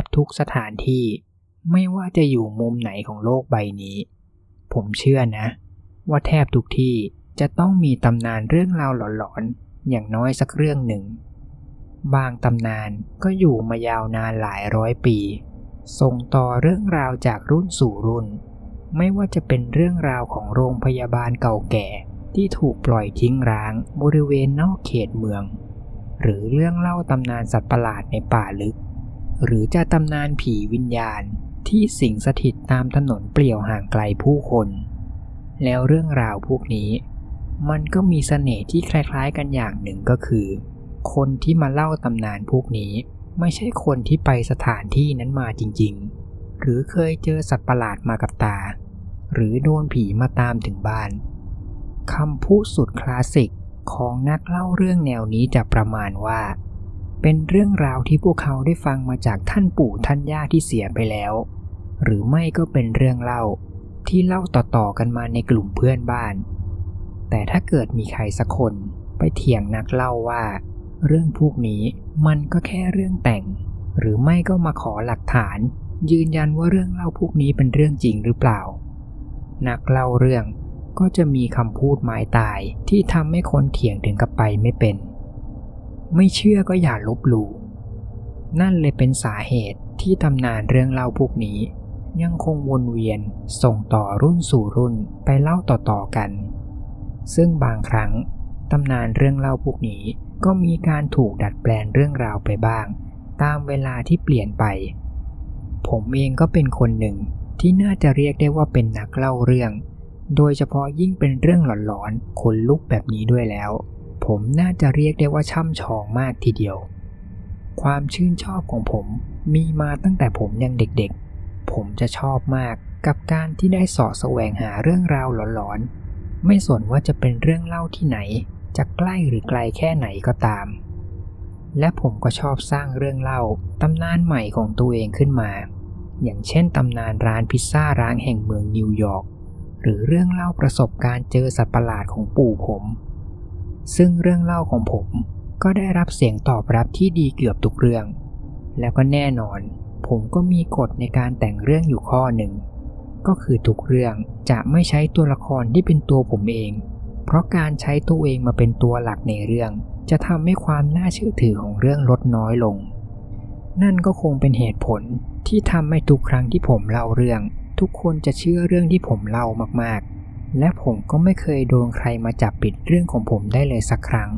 บทุกสถานที่ ไม่ว่าจะอยู่มุมไหนของโลกใบนี้ ผมเชื่อนะ ว่าแทบทุกที่จะต้องมีตำนานเรื่องราวหลอนๆ อย่างน้อยสักเรื่องหนึ่ง บางตำนานก็อยู่มายาวนานหลายร้อยปี ส่งต่อเรื่องราวจากรุ่นสู่รุ่น ไม่ว่าจะเป็นเรื่องราวของโรงพยาบาลเก่าแก่ที่ถูกปล่อยทิ้งร้างบริเวณนอกเขตเมือง หรือเรื่องเล่าตำนานสัตว์ประหลาดในป่าลึก หรือจะตำนานผีวิญญาณที่สิงสถิตตามถนนเปลี่ยวห่างไกลผู้คน แล้วเรื่องราวพวกนี้ มันก็มีเสน่ห์ที่คล้ายๆกันอย่างหนึ่งก็คือ คนที่มาเล่าตำนานพวกนี้ ไม่ใช่คนที่ไปสถานที่นั้นมาจริงๆ หรือเคยเจอสัตว์ประหลาดมากับตา หรือโดนผีมาตามถึงบ้านคำพูดสุดคลาสสิกของนักเล่าเรื่องแนวนี้จะประมาณว่า เป็นเรื่องราวที่พวกเขาได้ฟังมาจากท่านปู่ท่านย่าที่เสียไปแล้ว หรือไม่ก็เป็นเรื่องเล่าที่เล่าต่อๆกันมาในกลุ่มเพื่อนบ้าน แต่ถ้าเกิดมีใครสักคนไปเถียงนักเล่าว่า เรื่องพวกนี้มันก็แค่เรื่องแต่ง หรือไม่ก็มาขอหลักฐาน ยืนยันว่าเรื่องเล่าพวกนี้เป็นเรื่องจริงหรือเปล่า นักเล่าเรื่องก็จะมีคำพูดหมายตายที่ทำให้คนเถียงถึงกับไปไม่เป็น ไม่เชื่อก็อย่าลบหลู่นั่นเลยเป็นสาเหตุที่ตำนานเรื่องเล่าพวกนี้ ยังคงวนเวียนส่งต่อรุ่นสู่รุ่นไปเล่าต่อๆกัน ซึ่งบางครั้งตำนานเรื่องเล่าพวกนี้ก็มีการถูกดัดแปลงเรื่องราวไปบ้าง ตามเวลาที่เปลี่ยนไป ผมเองก็เป็นคนหนึ่งที่น่าจะเรียกได้ว่าเป็นนักเล่าเรื่อง โดยเฉพาะยิ่งเป็นเรื่องหลอนๆขนลุกแบบนี้ด้วยแล้ว ผมน่าจะเรียกได้ว่าช่ำชองมากทีเดียว ความชื่นชอบของผมมีมาตั้งแต่ผมยังเด็กๆ ผมจะชอบมากกับการที่ได้สอดแสวงหาเรื่องราวหลอนๆ ไม่สนว่าจะเป็นเรื่องเล่าที่ไหน จะใกล้หรือไกลแค่ไหนก็ตาม และผมก็ชอบสร้างเรื่องเล่าตำนานใหม่ของตัวเองขึ้นมา อย่างเช่นตำนานร้านพิซซ่าร้างแห่งเมืองนิวยอร์กหรือเรื่องเล่าประสบการณ์เจอสัตว์ประหลาดของปู่ผม ซึ่งเรื่องเล่าของผมก็ได้รับเสียงตอบรับที่ดีเกือบทุกเรื่อง แล้วก็แน่นอน ผมก็มีกฎในการแต่งเรื่องอยู่ข้อหนึ่ง ก็คือทุกเรื่องจะไม่ใช้ตัวละครที่เป็นตัวผมเอง เพราะการใช้ตัวเองมาเป็นตัวหลักในเรื่อง จะทำให้ความน่าเชื่อถือของเรื่องลดน้อยลง นั่นก็คงเป็นเหตุผลที่ทำให้ทุกครั้งที่ผมเล่าเรื่อง ทุกคนจะเชื่อเรื่องที่ผมเล่ามากๆ และผมก็ไม่เคยโดนใครมาจับปิดเรื่องของผมได้เลยสักครั้ง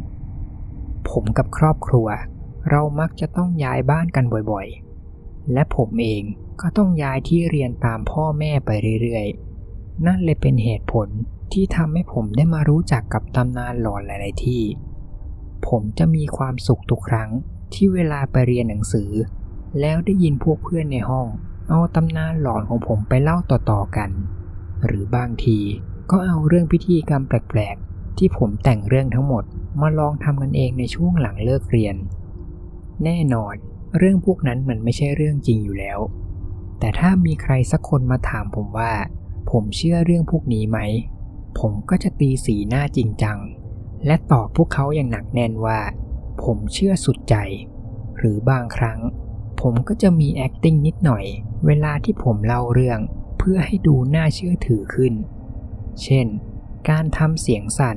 ผมกับครอบครัว เรามักจะต้องย้ายบ้านกันบ่อยๆ และผมเองก็ต้องย้ายที่เรียนตามพ่อแม่ไปเรื่อยๆ นั่นเลยเป็นเหตุผลที่ทำให้ผมได้มารู้จักกับตำนานหลอนหลายๆที่ ผมจะมีความสุขทุกครั้งที่เวลาไปเรียนหนังสือ แล้วได้ยินพวกเพื่อนในห้อง เอาตำนานหลอนของผมไปเล่าต่อๆกัน หรือบางที ก็เอาเรื่องพิธีกรรมแปลกๆ ที่ผมแต่งเรื่องทั้งหมดมาลองทำกันเองในช่วงหลังเลิกเรียน แน่นอน เรื่องพวกนั้นมันไม่ใช่เรื่องจริงอยู่แล้ว แต่ถ้ามีใครสักคนมาถามผมว่า ผมเชื่อเรื่องพวกนี้ไหม ผมก็จะตีสีหน้าจริงจัง และตอบพวกเขาอย่างหนักแน่นว่า ผมเชื่อสุดใจ หรือบางครั้ง ผมก็จะมี acting นิดหน่อย เวลาที่ผมเล่าเรื่อง เพื่อให้ดูน่าเชื่อถือขึ้น เช่น การทำเสียงสั่น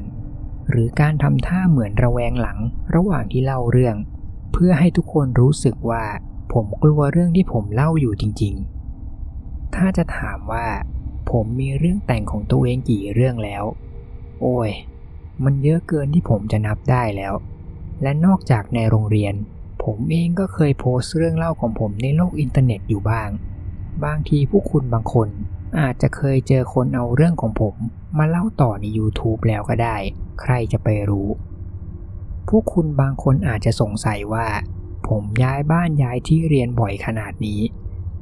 หรือการทำท่าเหมือนระแวงหลังระหว่างที่เล่าเรื่อง เพื่อให้ทุกคนรู้สึกว่าผมกลัวเรื่องที่ผมเล่าอยู่จริง ๆ ถ้าจะถามว่า ผมมีเรื่องแต่งของตัวเองกี่เรื่องแล้ว โอ้ย มันเยอะเกินที่ผมจะนับได้แล้ว และนอกจากในโรงเรียน ผมเองก็เคยโพสต์เรื่องเล่าของผมในโลกอินเทอร์เน็ตอยู่บ้าง บางทีผู้คุณบางคน อาจจะเคยเจอคนเอาเรื่องของผมมาเล่าต่อใน YouTube แล้วก็ได้ ใครจะไปรู้ผู้คุณบางคนอาจจะสงสัยว่า ผมย้ายบ้านย้ายที่เรียนบ่อยขนาดนี้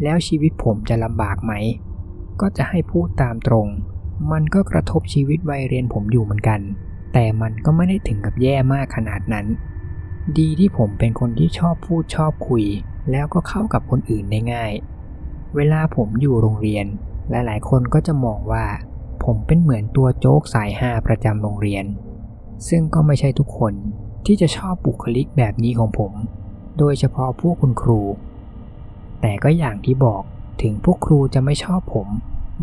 แล้วชีวิตผมจะลำบากไหม ก็จะให้พูดตามตรง มันก็กระทบชีวิตวัยเรียนผมอยู่เหมือนกัน แต่มันก็ไม่ได้ถึงกับแย่มากขนาดนั้น ดีที่ผมเป็นคนที่ชอบพูดชอบคุย แล้วก็เข้ากับคนอื่นได้ง่าย เวลาผมอยู่โรงเรียน หลายๆ คนก็จะมองว่า ผมเป็นเหมือนตัวโจ๊กสายหาประจำโรงเรียน ซึ่งก็ไม่ใช่ทุกคนที่จะชอบบุคลิกแบบนี้ของผม โดยเฉพาะพวกคุณครู แต่ก็อย่างที่บอกถึงพวกครูจะไม่ชอบผม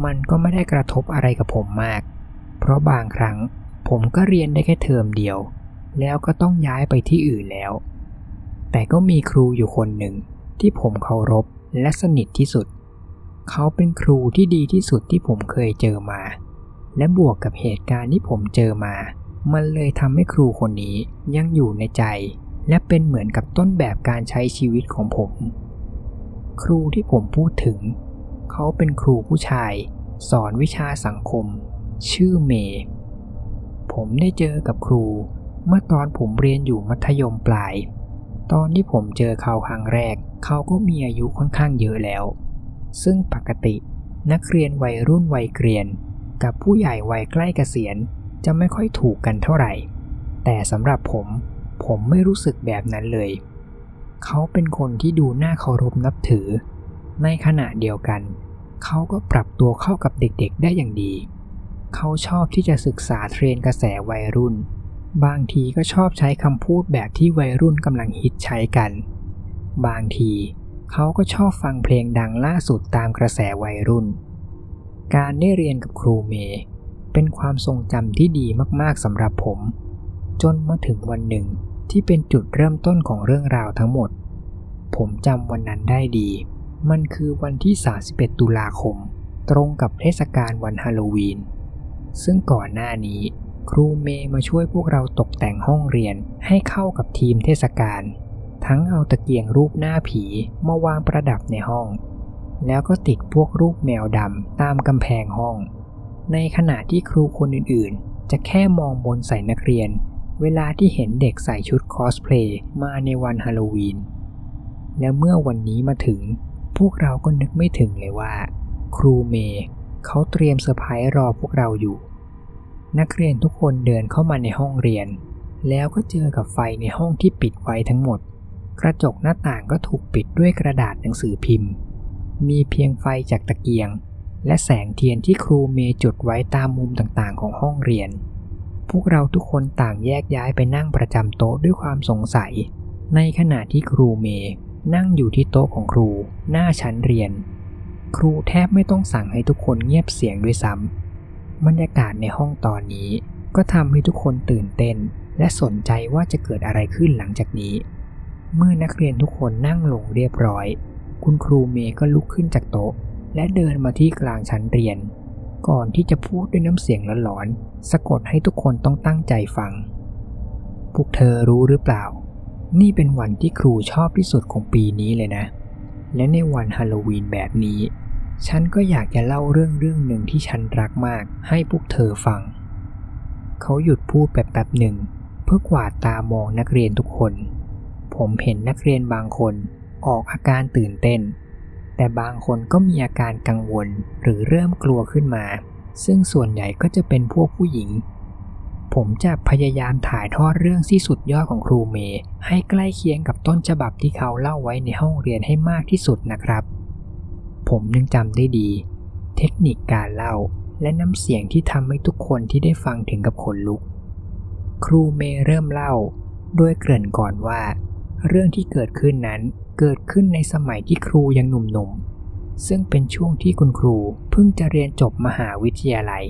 มันก็ไม่ได้กระทบอะไรกับผมมาก เพราะบางครั้งผมก็เรียนได้แค่เทอมเดียว แล้วก็ต้องย้ายไปที่อื่นแล้ว แต่ก็มีครูอยู่คนหนึ่งที่ผมเคารพและสนิทที่สุด เขาเป็นครูที่ดีที่สุดที่ผมเคยเจอมา และบวกกับเหตุการณ์ที่ผมเจอมา มันเลยทำให้ครูคนนี้ยังอยู่ในใจ และเป็นเหมือนกับต้นแบบการใช้ชีวิตของผม ครูที่ผมพูดถึง เขาเป็นครูผู้ชาย สอนวิชาสังคม ชื่อเมย์ผมได้เจอกับครู เมื่อตอนผมเรียนอยู่มัธยมปลาย ตอนที่ผมเจอเขาครั้งแรก เขาก็มีอายุค่อนข้างเยอะแล้ว ซึ่งปกตินักเรียนวัยรุ่นวัยเกรียน กับผู้ใหญ่วัยใกล้เกษียณจะไม่ค่อยถูกกันเท่าไหร่ แต่สำหรับผมผมไม่รู้สึกแบบนั้นเลย เขาเป็นคนที่ดูน่าเคารพนับถือ ในขณะเดียวกัน เขาก็ปรับตัวเข้ากับเด็กๆได้อย่างดี เขาชอบที่จะศึกษาเทรนกระแสวัยรุ่น บางทีก็ชอบใช้คำพูดแบบที่วัยรุ่นกำลังฮิตใช้กัน บางที เขาก็ชอบฟังเพลงดังล่าสุดตามกระแสวัยรุ่น การได้เรียนกับครูเมย์เป็นความทรงจำที่ดีมากๆสำหรับผม จนมาถึงวันหนึ่งที่เป็นจุดเริ่มต้นของเรื่องราวทั้งหมด ผมจำวันนั้นได้ดี มันคือวันที่ 31 ตุลาคม ตรงกับเทศกาลวันฮาโลวีน ซึ่งก่อนหน้านี้ ครูเมย์มาช่วยพวกเราตกแต่งห้องเรียนให้เข้ากับธีมเทศกาล ทั้งเอาตะเกียงรูปหน้าผีมาวางประดับในห้อง แล้วก็ติดพวกรูปแมวดำตามกำแพงห้อง ในขณะที่ครูคนอื่นๆ จะแค่มองบนใส่นักเรียน เวลาที่เห็นเด็กใส่ชุดคอสเพลย์มาในวันฮาโลวีน และเมื่อวันนี้มาถึง พวกเราก็นึกไม่ถึงเลยว่า ครูเมย์เขาเตรียมเซอร์ไพรส์รอพวกเราอยู่ นักเรียนทุกคนเดินเข้ามาในห้องเรียน แล้วก็เจอกับไฟในห้องที่ปิดไว้ทั้งหมด กระจกหน้าต่างก็ถูกปิดด้วยกระดาษหนังสือพิมพ์ มีเพียงไฟจากตะเกียง และแสงเทียนที่ครูเมย์จุดไว้ตามมุมต่างๆ ของห้องเรียน พวกเราทุกคนต่างแยกย้ายไปนั่งประจำโต๊ะด้วยความสงสัย ในขณะที่ครูเมย์นั่งอยู่ที่โต๊ะของครู หน้าชั้นเรียน ครูแทบไม่ต้องสั่งให้ทุกคนเงียบเสียงด้วยซ้ำบรรยากาศในห้องตอนนี้ ก็ทำให้ทุกคนตื่นเต้น และสนใจว่าจะเกิดอะไรขึ้นหลังจากนี้ เมื่อนักเรียนทุกคนนั่งลงเรียบร้อย คุณครูเมย์ก็ลุกขึ้นจากโต๊ะ และเดินมาที่กลางชั้นเรียน ก่อนที่จะพูดด้วยน้ำเสียงหลอนๆสะกดให้ทุกคนต้องตั้งใจฟัง พวกเธอรู้หรือเปล่า นี่เป็นวันที่ครูชอบที่สุดของปีนี้เลยนะ และในวันฮาโลวีนแบบนี้ ฉันก็อยากจะเล่าเรื่องเรื่องหนึ่งที่ฉันรักมากให้พวกเธอฟัง เขาหยุดพูดแป๊บๆหนึ่ง เพื่อกวาดตามองนักเรียนทุกคน ผมเห็นนักเรียนบางคนออกอาการตื่นเต้น แต่บางคนก็มีอาการกังวลหรือเริ่มกลัวขึ้นมา ซึ่งส่วนใหญ่ก็จะเป็นพวกผู้หญิง ผมจะพยายามถ่ายทอดเรื่องที่สุดยอดของครูเมย์ให้ใกล้เคียงกับต้นฉบับที่เขาเล่าไว้ในห้องเรียนให้มากที่สุดนะครับ ผมยังจำได้ดี เทคนิคการเล่าและน้ำเสียงที่ทำให้ทุกคนที่ได้ฟังถึงกับขนลุก ครูเมย์เริ่มเล่าโดยเกริ่นก่อนว่า เรื่องที่เกิดขึ้นนั้นเกิดขึ้นในสมัยที่ครูยังหนุ่มๆ ซึ่งเป็นช่วงที่คุณครูเพิ่งจะเรียนจบมหาวิทยาลัย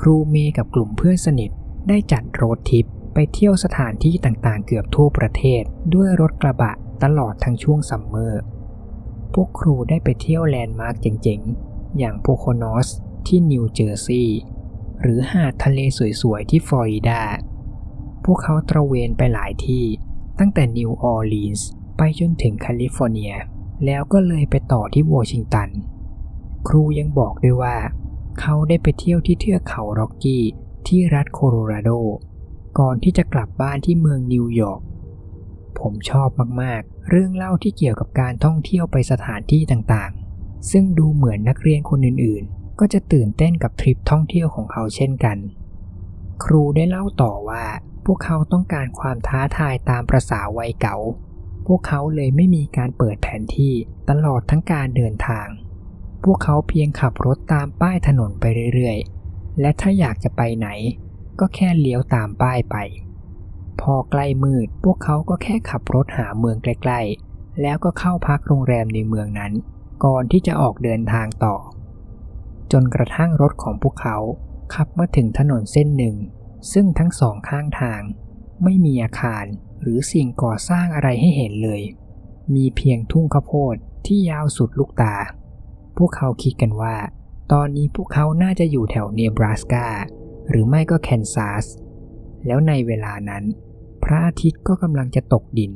ครูเมย์กับกลุ่มเพื่อนสนิทได้จัด road trip ไปเที่ยวสถานที่ต่างๆ เกือบทั่วประเทศด้วยรถกระบะตลอดทั้งช่วง summer พวกครูได้ไปเที่ยว landmark เจ๋งๆ อย่างโพโคนอสที่นิวเจอร์ซีย์หรือหาดทะเลสวยๆ ที่ฟลอริดา พวกเขาตระเวนไปหลายที่ ตั้งแต่นิวออร์ลีนส์ไปจนถึงแคลิฟอร์เนีย แล้วก็เลยไปต่อที่วอชิงตัน ครูยังบอกด้วยว่า เขาได้ไปเที่ยวที่เทือกเขาร็อกกี้ที่รัฐโคโลราโด ก่อนที่จะกลับบ้านที่เมืองนิวยอร์ก ผมชอบมากๆ เรื่องเล่าที่เกี่ยวกับการท่องเที่ยวไปสถานที่ต่างๆ ซึ่งดูเหมือนนักเรียนคนอื่นๆ ก็จะตื่นเต้นกับทริปท่องเที่ยวของเขาเช่นกัน ครูได้เล่าต่อว่า พวกเขาต้องการความท้าทายตามประษาวัยเก่า พวกเขาเลยไม่มีการเปิดแผนที่ตลอดทั้งการเดินทาง พวกเขาเพียงขับรถตามป้ายถนนไปเรื่อยๆ และถ้าอยากจะไปไหน ก็แค่เลี้ยวตามป้ายไป พอใกล้มืด พวกเขาก็แค่ขับรถหาเมืองใกล้ๆ แล้วก็เข้าพักโรงแรมในเมืองนั้น ก่อนที่จะออกเดินทางต่อ จนกระทั่งรถของพวกเขาขับมาถึงถนนเส้นหนึ่ง ซึ่งทั้งสองข้างทาง ไม่มีอาคารหรือสิ่งก่อสร้างอะไรให้เห็นเลย มีเพียงทุ่งข้าวโพดที่ยาวสุดลูกตา พวกเขาคิดกันว่า ตอนนี้พวกเขาน่าจะอยู่แถวเนบราสกา หรือไม่ก็แคนซัส แล้วในเวลานั้น พระอาทิตย์ก็กำลังจะตกดิน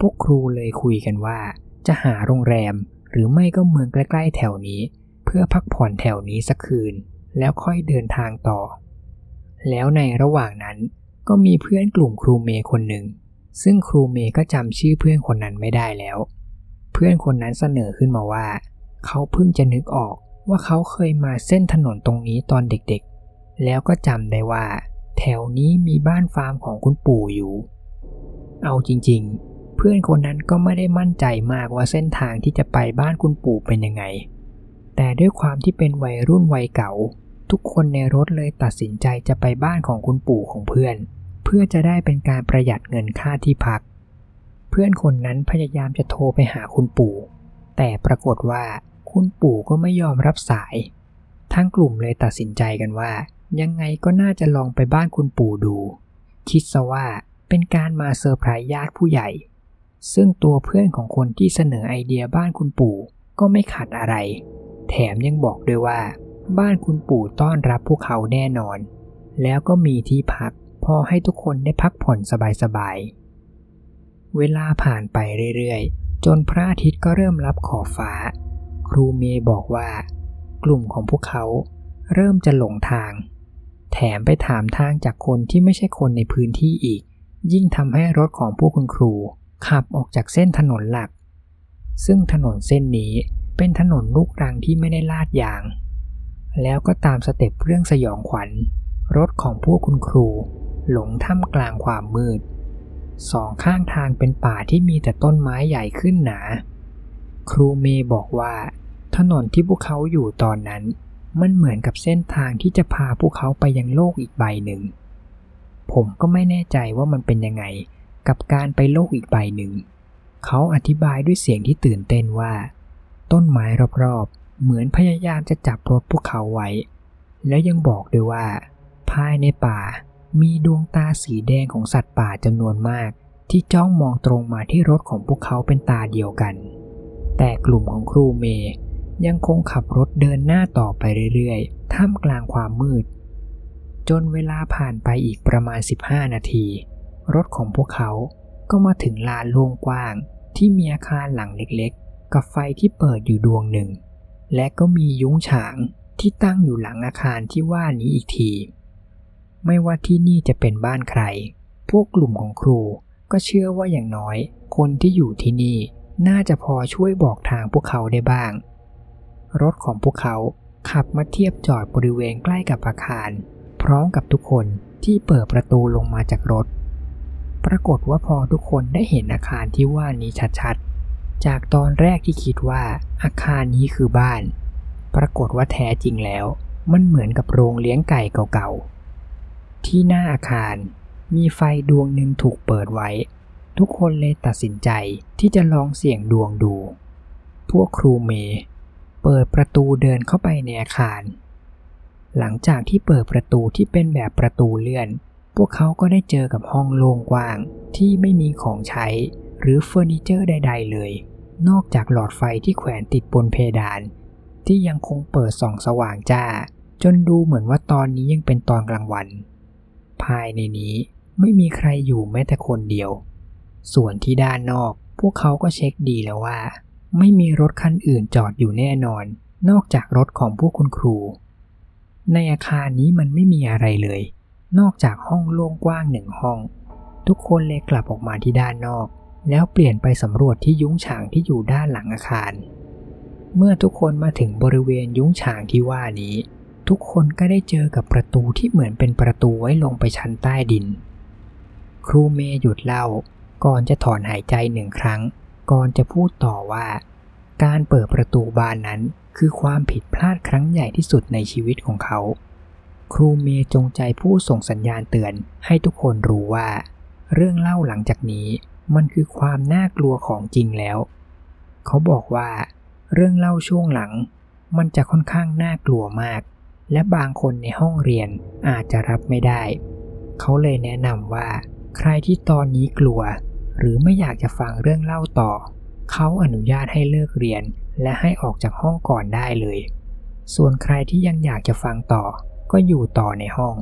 พวกครูเลยคุยกันว่า จะหาโรงแรมหรือไม่ก็เมืองใกล้ ๆ แถวนี้ เพื่อพักผ่อนแถวนี้สักคืน แล้วค่อยเดินทางต่อ แล้วในระหว่างนั้นก็มีเพื่อนกลุ่มครูเมย์คนหนึ่ง ซึ่งครูเมย์ก็จำชื่อเพื่อนคนนั้นไม่ได้แล้ว เพื่อนคนนั้นเสนอขึ้นมาว่า เขาเพิ่งจะนึกออกว่าเขาเคยมาเส้นถนนตรงนี้ตอนเด็กๆ แล้วก็จำได้ว่า แถวนี้มีบ้านฟาร์มของคุณปู่อยู่ เอาจริงๆ เพื่อนคนนั้นก็ไม่ได้มั่นใจมากว่าเส้นทางที่จะไปบ้านคุณปู่เป็นยังไง แต่ด้วยความที่เป็นวัยรุ่นวัยเก่า ทุกคนในรถเลยตัดสินใจจะไปบ้านของคุณปู่ของเพื่อน เพื่อจะได้เป็นการประหยัดเงินค่าที่พัก เพื่อนคนนั้นพยายามจะโทรไปหาคุณปู่ แต่ปรากฏว่าคุณปู่ก็ไม่ยอมรับสาย ทั้งกลุ่มเลยตัดสินใจกันว่า ยังไงก็น่าจะลองไปบ้านคุณปู่ดู คิดซะว่าเป็นการมาเซอร์ไพรส์ญาติผู้ใหญ่ ซึ่งตัวเพื่อนของคนที่เสนอไอเดียบ้านคุณปู่ก็ไม่ขัดอะไร แถมยังบอกด้วยว่า บ้านคุณปู่ต้อนรับพวกเขาแน่นอน แล้วก็มีที่พัก พอให้ทุกคนได้พักผ่อนสบายๆ เวลาผ่านไปเรื่อยๆ จนพระอาทิตย์ก็เริ่มรับขอบฟ้า ครูเมย์บอกว่า กลุ่มของพวกเขาเริ่มจะหลงทาง แถมไปถามทางจากคนที่ไม่ใช่คนในพื้นที่อีก ยิ่งทำให้รถของพวกคุณครูขับออกจากเส้นถนนหลัก ซึ่งถนนเส้นนี้เป็นถนนลูกรังที่ไม่ได้ลาดยาง แล้วก็ตามสเต็ปเรื่องสยองขวัญ รถของพวกคุณครู หลงท่ามกลางความมืด สองข้างทางเป็นป่าที่มีแต่ต้นไม้ใหญ่ขึ้นหนา ครูเมย์บอกว่า ถนนที่พวกเขาอยู่ตอนนั้น มันเหมือนกับเส้นทางที่จะพาพวกเขาไปยังโลกอีกใบหนึ่ง ผมก็ไม่แน่ใจว่ามันเป็นยังไง กับการไปโลกอีกใบหนึ่ง เขาอธิบายด้วยเสียงที่ตื่นเต้นว่า ต้นไม้รอบๆ เหมือนพยายามจะจับรถพวกเขาไว้ แล้วยังบอกด้วยว่า ภายในป่ามีดวงตาสีแดงของสัตว์ป่าจำนวนมาก ที่จ้องมองตรงมาที่รถของพวกเขาเป็นตาเดียวกัน แต่กลุ่มของครูเมย์ยังคงขับรถเดินหน้าต่อไปเรื่อยๆ ท่ามกลางความมืด จนเวลาผ่านไปอีกประมาณ 15 นาที รถของพวกเขาก็มาถึงลานโล่งกว้างที่มีอาคารหลังเล็กๆ กับไฟที่เปิดอยู่ดวงหนึ่ง และก็มียุ้งฉางที่ตั้งอยู่หลังอาคารที่ว่านี้อีกที ไม่ว่าที่นี่จะเป็นบ้านใคร พวกกลุ่มของครูก็เชื่อว่าอย่างน้อย คนที่อยู่ที่นี่น่าจะพอช่วยบอกทางพวกเขาได้บ้าง รถของพวกเขาขับมาเทียบจอดบริเวณใกล้กับอาคาร พร้อมกับทุกคนที่เปิดประตูลงมาจากรถ ปรากฏว่าพอทุกคนได้เห็นอาคารที่ว่านี้ชัดๆ จากตอนแรกที่คิดว่า อาคารนี้คือบ้าน ปรากฏว่าแท้จริงแล้ว มันเหมือนกับโรงเลี้ยงไก่เก่าๆ ที่หน้าอาคารมีไฟดวงหนึ่งถูกเปิดไว้ ทุกคนเลยตัดสินใจที่จะลองเสี่ยงดวงดู พวกครูเมย์เปิดประตูเดินเข้าไปในอาคาร หลังจากที่เปิดประตูที่เป็นแบบประตูเลื่อน พวกเขาก็ได้เจอกับห้องโล่งกว้างที่ไม่มีของใช้ หรือเฟอร์นิเจอร์ใด ๆ เลย นอกจากหลอดไฟที่แขวนติดบนเพดาน ที่ยังคงเปิดส่องสว่างจ้า จนดูเหมือนว่าตอนนี้ยังเป็นตอนกลางวัน ภายในนี้ไม่มีใครอยู่แม้แต่คนเดียว ส่วนที่ด้านนอก พวกเขาก็เช็คดีแล้วว่า ไม่มีรถคันอื่นจอดอยู่แน่นอน นอกจากรถของพวกคุณครู ในอาคารนี้มันไม่มีอะไรเลย นอกจากห้องโล่งกว้างหนึ่งห้อง ทุกคนเลยกลับออกมาที่ด้านนอก แล้วเปลี่ยนไปสำรวจที่ยุ้งฉางที่อยู่ด้านหลังอาคาร เมื่อทุกคนมาถึงบริเวณยุ้งฉางที่ว่านี้ ทุกคนก็ได้เจอกับประตูที่เหมือนเป็นประตูไว้ลงไปชั้นใต้ดิน ครูเมย์หยุดเล่า ก่อนจะถอนหายใจหนึ่งครั้ง ก่อนจะพูดต่อว่า การเปิดประตูบานนั้นคือความผิดพลาดครั้งใหญ่ที่สุดในชีวิตของเขา ครูเมย์จงใจพูดส่งสัญญาณเตือนให้ทุกคนรู้ว่า เรื่องเล่าหลังจากนี้ มันคือความน่ากลัวของจริงแล้ว เขาบอกว่า เรื่องเล่าช่วงหลัง มันจะค่อนข้างน่ากลัวมาก และบางคนในห้องเรียนอาจจะรับไม่ได้ เขาเลยแนะนำว่า ใครที่ตอนนี้กลัว หรือไม่อยากจะฟังเรื่องเล่าต่อ เขาอนุญาตให้เลิกเรียน และให้ออกจากห้องก่อนได้เลย ส่วนใครที่ยังอยากจะฟังต่อ ก็อยู่ต่อในห้อง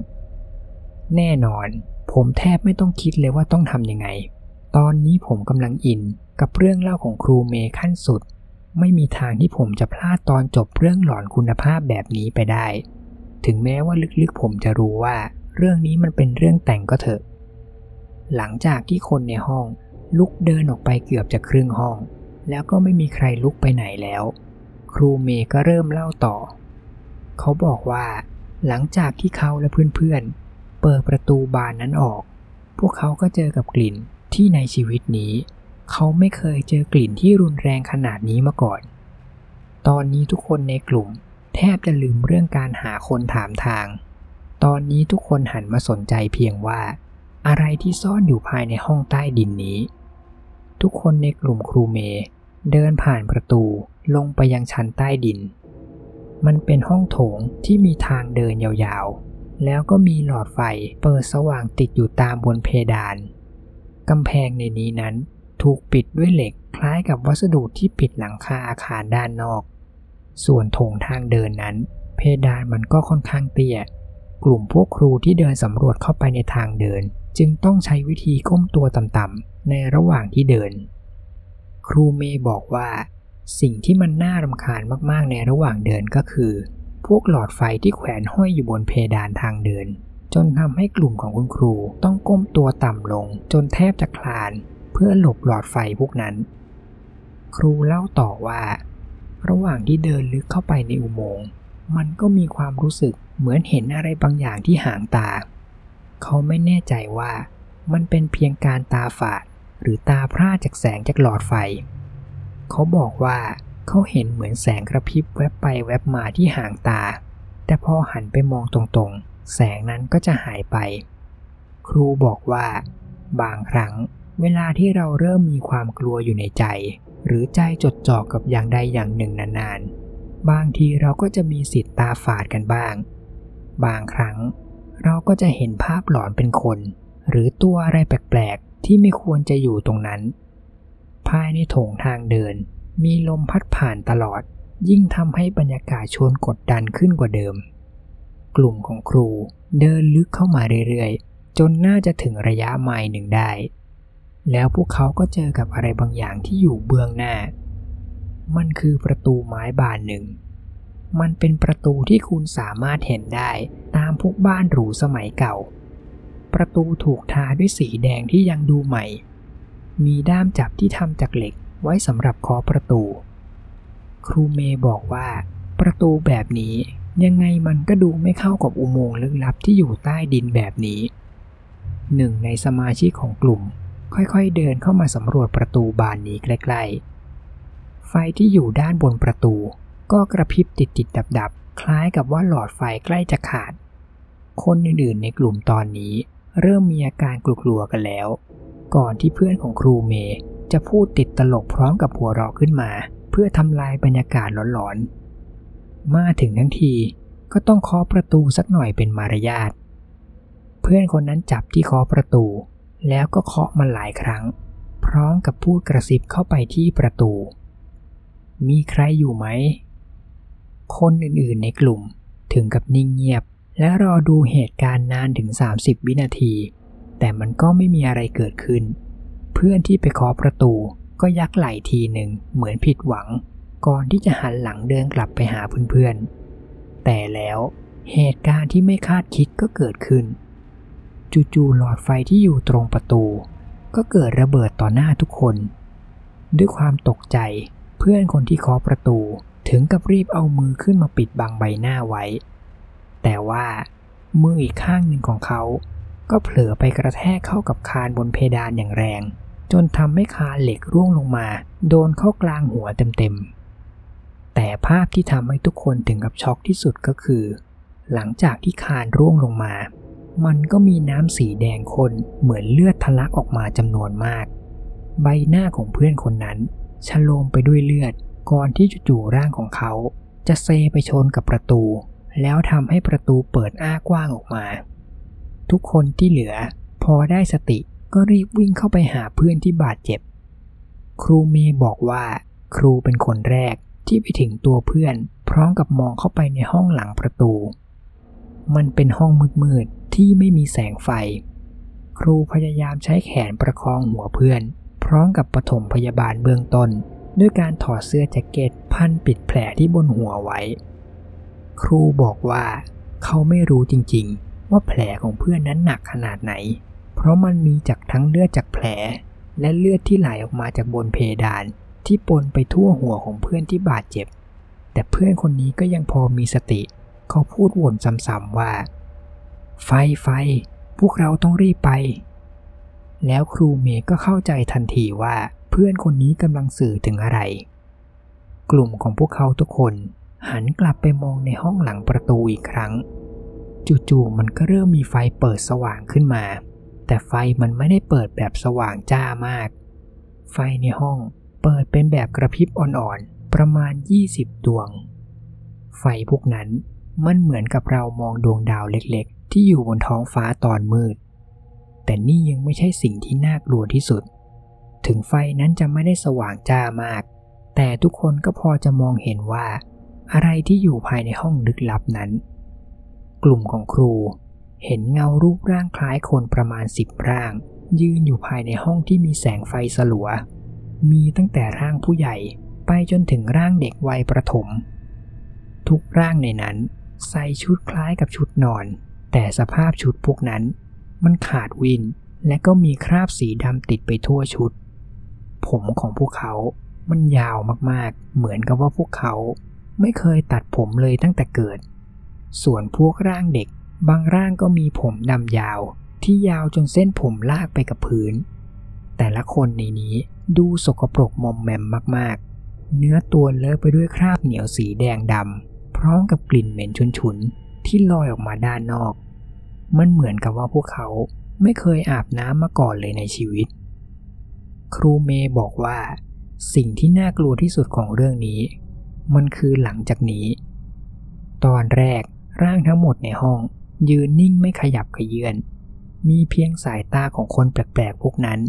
แน่นอน ผมแทบไม่ต้องคิดเลยว่าต้องทำยังไง ตอนนี้ผมกำลังอินกับเรื่องเล่าของครูเมย์ขั้นสุด ไม่มีทางที่ผมจะพลาดตอนจบเรื่องหลอนคุณภาพแบบนี้ไปได้ ถึงแม้ว่าลึกๆผมจะรู้ว่า เรื่องนี้มันเป็นเรื่องแต่งก็เถอะ หลังจากที่คนในห้องลุกเดินออกไปเกือบจะครึ่งห้อง แล้วก็ไม่มีใครลุกไปไหนแล้ว ครูเมย์ก็เริ่มเล่าต่อ เขาบอกว่า หลังจากที่เขาและเพื่อนๆเปิดประตูบานนั้นออก พวกเขาก็เจอกับกลิ่น ที่ในชีวิตนี้ เขาไม่เคยเจอกลิ่นที่รุนแรงขนาดนี้มาก่อน ตอนนี้ทุกคนในกลุ่มแทบจะลืมเรื่องการหาคนถามทาง ตอนนี้ทุกคนหันมาสนใจเพียงว่า อะไรที่ซ่อนอยู่ภายในห้องใต้ดินนี้ ทุกคนในกลุ่มครูเม เดินผ่านประตูลงไปยังชั้นใต้ดิน มันเป็นห้องโถงที่มีทางเดินยาวๆ แล้วก็มีหลอดไฟเปิดสว่างติดอยู่ตามบนเพดาน กำแพงในนี้นั้นถูกปิดด้วยเหล็กคล้ายกับวัสดุที่ปิดหลังคาอาคารด้านนอก ส่วนโถงทางเดินนั้น เพดานมันก็ค่อนข้างเตี้ย กลุ่มพวกครูที่เดินสำรวจเข้าไปในทางเดิน จึงต้องใช้วิธีก้มตัวต่ำๆในระหว่างที่เดิน ครูเมย์บอกว่า สิ่งที่มันน่ารำคาญมากๆในระหว่างเดินก็คือ พวกหลอดไฟที่แขวนห้อยอยู่บนเพดานทางเดิน จนทำให้กลุ่มของคุณครูต้องก้มตัวต่ำลงจนแทบจะคลาน เพื่อหลบหลอดไฟพวกนั้น ครูเล่าต่อว่า ระหว่างที่เดินลึกเข้าไปในอุโมงค์มันก็มีความรู้สึกเหมือนเห็นอะไรบางอย่างที่หางตา เขาไม่แน่ใจว่ามันเป็นเพียงการตาฝาด หรือตาพร่าจากแสงจากหลอดไฟ เขาบอกว่าเขาเห็นเหมือนแสงกระพริบแวบไปแวบมาที่หางตา แต่พอหันไปมองตรงๆ แสงนั้นก็จะหายไป ครูบอกว่า บางครั้งเวลาที่เราเริ่มมีความกลัวอยู่ในใจ หรือใจจดจ่อกับอย่างใดอย่างหนึ่งนานๆ บางทีเราก็จะมีสิทธิ์ตาฝาดกันบ้าง บางครั้งเราก็จะเห็นภาพหลอนเป็นคน หรือตัวอะไรแปลกๆ ที่ไม่ควรจะอยู่ตรงนั้น ภายในโถงทางเดิน มีลมพัดผ่านตลอด ยิ่งทำให้บรรยากาศชวนกดดันขึ้นกว่าเดิม กลุ่มของครูเดินลึกเข้ามาเรื่อยๆ จนน่าจะถึงระยะไมล์หนึ่งได้ แล้วพวกเขาก็เจอกับอะไรบางอย่างที่อยู่เบื้องหน้า มันคือประตูไม้บานหนึ่ง มันเป็นประตูที่คุณสามารถเห็นได้ตามพวกบ้านหรูสมัยเก่า ประตูถูกทาด้วยสีแดงที่ยังดูใหม่ มีด้ามจับที่ทำจากเหล็กไว้สำหรับเคาะประตู ครูเมย์บอกว่า ประตูแบบนี้ ยังไงมันก็ดูไม่เข้ากับอุโมงค์ลึกลับที่อยู่ใต้ดินแบบนี้ หนึ่งในสมาชิกของกลุ่ม ค่อยๆเดินเข้ามาสำรวจประตูบานนี้ใกล้ๆ ไฟที่อยู่ด้านบนประตู ก็กระพริบติดๆดับๆ คล้ายกับว่าหลอดไฟใกล้จะขาด คนอื่นๆในกลุ่มตอนนี้ เริ่มมีอาการกลัวๆกันแล้ว ก่อนที่เพื่อนของครูเมย์จะพูดติดตลกพร้อมกับหัวเราะขึ้นมา เพื่อทำลายบรรยากาศหลอนๆ มาถึงทั้งทีก็ต้องเคาะประตูสักหน่อยเป็นมารยาท เพื่อนคนนั้นจับที่เคาะประตู แล้วก็เคาะมันหลายครั้ง พร้อมกับพูดกระซิบเข้าไปที่ประตู มีใครอยู่ไหม คนอื่นๆในกลุ่มถึงกับนิ่งเงียบ และรอดูเหตุการณ์นานถึง 30 วินาที แต่มันก็ไม่มีอะไรเกิดขึ้น เพื่อนที่ไปเคาะประตูก็ยักไหล่ทีหนึ่งเหมือนผิดหวัง ก่อนที่จะหันหลังเดินกลับไปหาเพื่อนๆ แต่แล้วเหตุการณ์ที่ไม่คาดคิดก็เกิดขึ้น จู่ๆหลอดไฟที่อยู่ตรงประตู ก็เกิดระเบิดต่อหน้าทุกคน ด้วยความตกใจเพื่อนคนที่เคาะประตูถึงกับรีบเอามือขึ้นมาปิดบังใบหน้าไว้ แต่ว่ามืออีกข้างหนึ่งของเขา ก็เผลอไปกระแทกเข้ากับคานบนเพดานอย่างแรง จนทำให้คานเหล็กร่วงลงมา โดนเข้ากลางหัวเต็มๆ แต่ภาพที่ทำให้ทุกคนถึงกับช็อกที่สุดก็คือ หลังจากที่คานร่วงลงมา มันก็มีน้ำสีแดงข้นเหมือนเลือดทะลักออกมาจำนวนมาก ใบหน้าของเพื่อนคนนั้นชโลมไปด้วยเลือด ก่อนที่จู่ๆร่างของเขา จะเซไปชนกับประตู แล้วทำให้ประตูเปิดอ้ากว้างออกมา ทุกคนที่เหลือ พอได้สติก็รีบวิ่งเข้าไปหาเพื่อนที่บาดเจ็บ ครูเมย์บอกว่า ครูเป็นคนแรก ที่ไปถึงตัวเพื่อน พร้อมกับมองเข้าไปในห้องหลังประตู มันเป็นห้องมืดๆที่ไม่มีแสงไฟ ครูพยายามใช้แขนประคองหัวเพื่อน พร้อมกับปฐมพยาบาลเบื้องต้น ด้วยการถอดเสื้อแจ็คเก็ตพันปิดแผลที่บนหัวไว้ ครูบอกว่าเขาไม่รู้จริงๆ ว่าแผลของเพื่อนนั้นหนักขนาดไหน เพราะมันมีจากทั้งเลือดจากแผล และเลือดที่ไหลออกมาจากบนเพดาน ที่ปนไปทั่วหัวของเพื่อนที่บาดเจ็บ แต่เพื่อนคนนี้ก็ยังพอมีสติ เขาพูดวนซ้ำๆว่า ไฟไฟ พวกเราต้องรีบไป แล้วครูเมย์ก็เข้าใจทันทีว่าเพื่อนคนนี้กำลังสื่อถึงอะไร กลุ่มของพวกเขาทุกคนหันกลับไปมองในห้องหลังประตูอีกครั้ง จู่ๆมันก็เริ่มมีไฟเปิดสว่างขึ้นมา แต่ไฟมันไม่ได้เปิดแบบสว่างจ้ามาก ไฟในห้อง เปิดเป็นแบบกระพริบอ่อนๆ ประมาณ 20 ดวง ไฟพวกนั้นมันเหมือนกับเรามองดวงดาวเล็กๆ ที่อยู่บนท้องฟ้าตอนมืด แต่นี่ยังไม่ใช่สิ่งที่น่ากลัวที่สุด ถึงไฟนั้นจะไม่ได้สว่างจ้ามาก แต่ทุกคนก็พอจะมองเห็นว่า อะไรที่อยู่ภายในห้องลึกลับนั้น กลุ่มของครู เห็นเงารูปร่างคล้ายคนประมาณสิบร่าง ยืนอยู่ภายในห้องที่มีแสงไฟสลัว มีตั้งแต่ร่างผู้ใหญ่ไปจนถึงร่างเด็กวัยประถม ทุกร่างในนั้นใส่ชุดคล้ายกับชุดนอน แต่สภาพชุดพวกนั้น มันขาดวินและก็มีคราบสีดำติดไปทั่วชุด ผมของพวกเขา มันยาวมากๆ เหมือนกับว่าพวกเขาไม่เคยตัดผมเลยตั้งแต่เกิด ส่วนพวกร่างเด็ก บางร่างก็มีผมดำยาว ที่ยาวจนเส้นผมลากไปกับพื้น แต่ละคนในนี้ดูสกปรกมอมแมมมากๆ เนื้อตัวเลอะไปด้วยคราบเหนียวสีแดงดำพร้อมกับกลิ่นเหม็นฉุนๆ ที่ลอยออกมาด้านนอก มันเหมือนกับว่าพวกเขาไม่เคยอาบน้ำมาก่อนเลยในชีวิต ครูเมย์บอกว่า สิ่งที่น่ากลัวที่สุดของเรื่องนี้ มันคือหลังจากนี้ ตอนแรกร่างทั้งหมดในห้อง ยืนนิ่งไม่ขยับขยื่นมีเพียงสายตาของคนแปลกๆพวกนั้น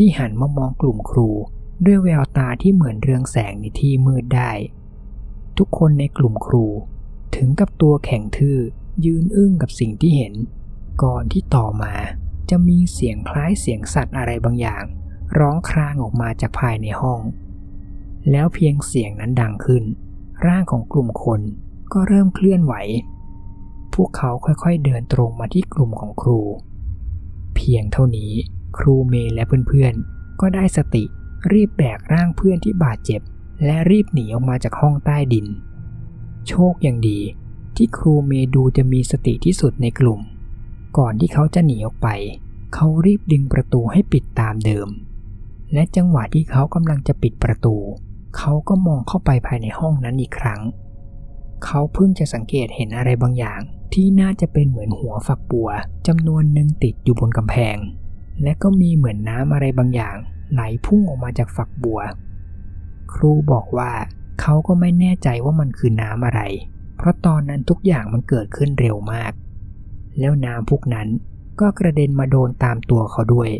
ที่หันมามองกลุ่มครู ด้วยแววตาที่เหมือนเรืองแสงในที่มืดได้ ทุกคนในกลุ่มครู ถึงกับตัวแข็งทื่อยืนอึ้งกับสิ่งที่เห็น ก่อนที่ต่อมาจะมีเสียงคล้ายเสียงสัตว์อะไรบางอย่าง ร้องครางออกมาจากภายในห้อง แล้วเพียงเสียงนั้นดังขึ้น ร่างของกลุ่มคนก็เริ่มเคลื่อนไหว พวกเขาค่อยๆเดินตรงมาที่กลุ่มของครู เพียงเท่านี้ ครูเมย์และเพื่อนๆ ก็ได้สติรีบแบกร่างเพื่อนที่บาดเจ็บ และรีบหนีออกมาจากห้องใต้ดิน โชคยังดีที่ครูเมย์ดูจะมีสติที่สุดในกลุ่ม ก่อนที่เขาจะหนีออกไป เขารีบดึงประตูให้ปิดตามเดิม และจังหวะที่เขากำลังจะปิดประตู เขาก็มองเข้าไปภายในห้องนั้นอีกครั้ง เขาเพิ่งจะสังเกตเห็นอะไรบางอย่างที่น่าจะเป็นเหมือนหัวฝักบัวจำนวนหนึ่งติดอยู่บนกำแพง และก็มีเหมือนน้ำอะไรบางอย่าง ไหลพุ่งออกมาจากฝักบัว ครูบอกว่าเขาก็ไม่แน่ใจว่ามันคือน้ำอะไร เพราะตอนนั้นทุกอย่างมันเกิดขึ้นเร็วมาก แล้วน้ำพวกนั้นก็กระเด็นมาโดนตามตัวเขาด้วย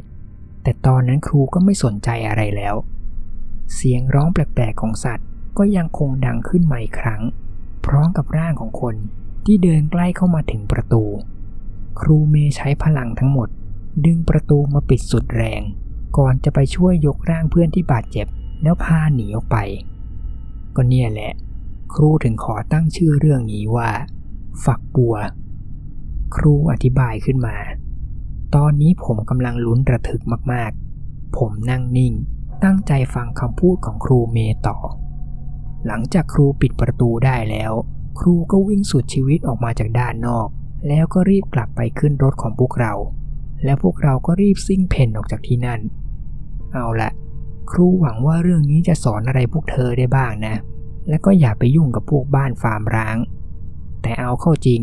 แต่ตอนนั้นครูก็ไม่สนใจอะไรแล้ว เสียงร้องแปลกๆของสัตว์ ก็ยังคงดังขึ้นมาอีกครั้ง พร้อมกับร่างของคนที่เดินใกล้เข้ามาถึงประตู ครูเมย์ใช้พลังทั้งหมด ดึงประตูมาปิดสุดแรง ก่อนจะไปช่วยยกร่างเพื่อนที่บาดเจ็บ แล้วพาหนีออกไป ก็เนี่ยแหละ ครูถึงขอตั้งชื่อเรื่องนี้ว่า ฝักบัว ครูอธิบายขึ้นมา ตอนนี้ผมกำลังลุ้นระทึกมากๆ ผมนั่งนิ่ง ตั้งใจฟังคำพูดของครูเมย์ต่อ หลังจากครูปิดประตูได้แล้ว ครูก็วิ่งสุดชีวิตออกมาจากด้านนอก แล้วก็รีบกลับไปขึ้นรถของพวกเรา แล้วพวกเราก็รีบซิ่งเพ่นออกจากที่นั่น เอาละครูหวังว่าเรื่องนี้จะสอนอะไรพวกเธอได้บ้างนะ และก็อย่าไปยุ่งกับพวกบ้านฟาร์มร้าง แต่เอาเข้าจริง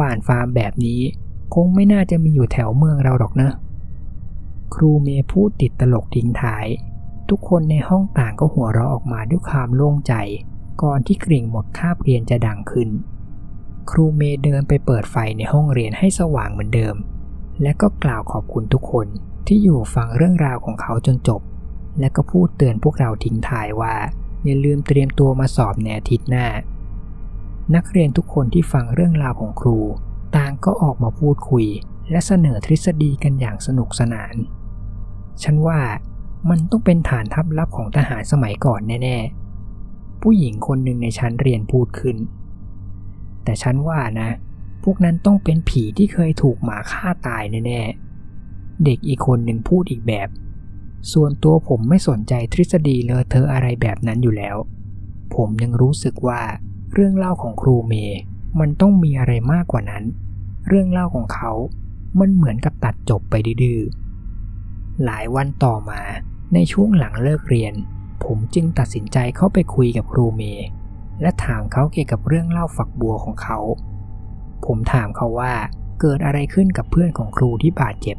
บ้านฟาร์มแบบนี้ คงไม่น่าจะมีอยู่แถวเมืองเราหรอกนะ ครูเมย์พูดติดตลกทิ้งท้าย ทุกคนในห้องต่างก็หัวเราะออกมาด้วยความโล่งใจ ก่อนที่กริ่งหมดคาบเรียนจะดังขึ้น ครูเมย์เดินไปเปิดไฟในห้องเรียนให้สว่างเหมือนเดิม และก็กล่าวขอบคุณทุกคนที่อยู่ฟังเรื่องราวของเขาจนจบ และก็พูดเตือนพวกเราทิ้งท้ายว่า อย่าลืมเตรียมตัวมาสอบในอาทิตย์หน้า นักเรียนทุกคนที่ฟังเรื่องราวของครู ต่างก็ออกมาพูดคุย และเสนอทฤษฎีกันอย่างสนุกสนาน ฉันว่ามันต้องเป็นฐานทัพลับของทหารสมัยก่อนแน่ๆ ผู้หญิงคนหนึ่งในชั้นเรียนพูดขึ้น แต่ฉันว่านะ พวกนั้นต้องเป็นผีที่เคยถูกหมาฆ่าตายแน่ๆ เด็กอีกคนหนึ่งพูดอีกแบบ ส่วนตัวผมไม่สนใจทฤษฎีเลอเธออะไรแบบนั้นอยู่แล้ว ผมยังรู้สึกว่าเรื่องเล่าของครูเมย์มันต้องมีอะไรมากกว่านั้น เรื่องเล่าของเขา มันเหมือนกับตัดจบไปดื้อหลายวันต่อมาในช่วงหลังเลิกเรียน ผมจึงตัดสินใจเข้าไปคุยกับครูเมย์และถามเขาเกี่ยวกับเรื่องเล่าฝักบัวของเขา ผมถามเขาว่าเกิดอะไรขึ้นกับเพื่อนของครูที่บาดเจ็บ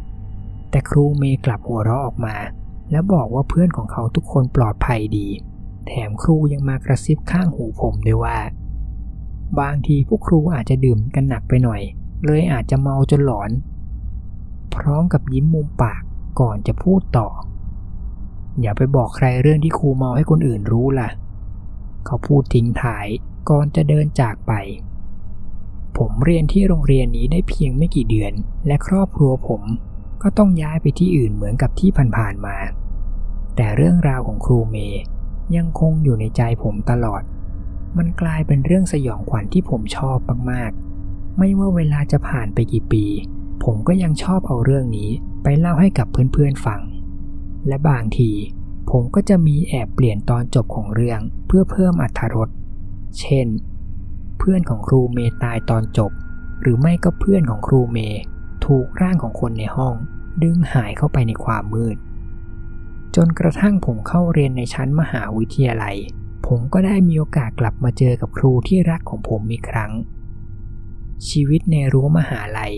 แต่ครูเมย์กลับหัวเราะออกมา และบอกว่าเพื่อนของเขาทุกคนปลอดภัยดี แถมครูยังมากระซิบข้างหูผมด้วยว่า บางทีพวกครูอาจจะดื่มกันหนักไปหน่อย เลยอาจจะเมาจนหลอน พร้อมกับยิ้มมุมปากก่อนจะพูดต่อ อย่าไปบอกใครเรื่องที่ครูเมาให้คนอื่นรู้ล่ะ เขาพูดทิ้งท้ายก่อนจะเดินจากไป ผมเรียนที่โรงเรียนนี้ได้เพียงไม่กี่เดือน และครอบครัวผมก็ต้องย้ายไปที่อื่นเหมือนกับที่ผ่านๆมา แต่เรื่องราวของครูเมย์ยังคงอยู่ในใจผมตลอด มันกลายเป็นเรื่องสยองขวัญที่ผมชอบมากๆ ไม่ว่าเวลาจะผ่านไปกี่ปี ผมก็ยังชอบเอาเรื่องนี้ไปเล่าให้กับเพื่อนๆฟัง และบางที ผมก็จะมีแอบเปลี่ยนตอนจบของเรื่องเพื่อเพิ่มอรรถรส เช่น พื่อนของครูเมย์ตายตอนจบ หรือไม่ก็เพื่อนของครูเมย์ถูกร่างของคนในห้อง ดึงหายเข้าไปในความมืด จนกระทั่งผมเข้าเรียนในชั้นมหาวิทยาลัย ผมก็ได้มีโอกาสกลับมาเจอกับครูที่รักของผมอีกครั้ง ชีวิตในรั้วมหาลัย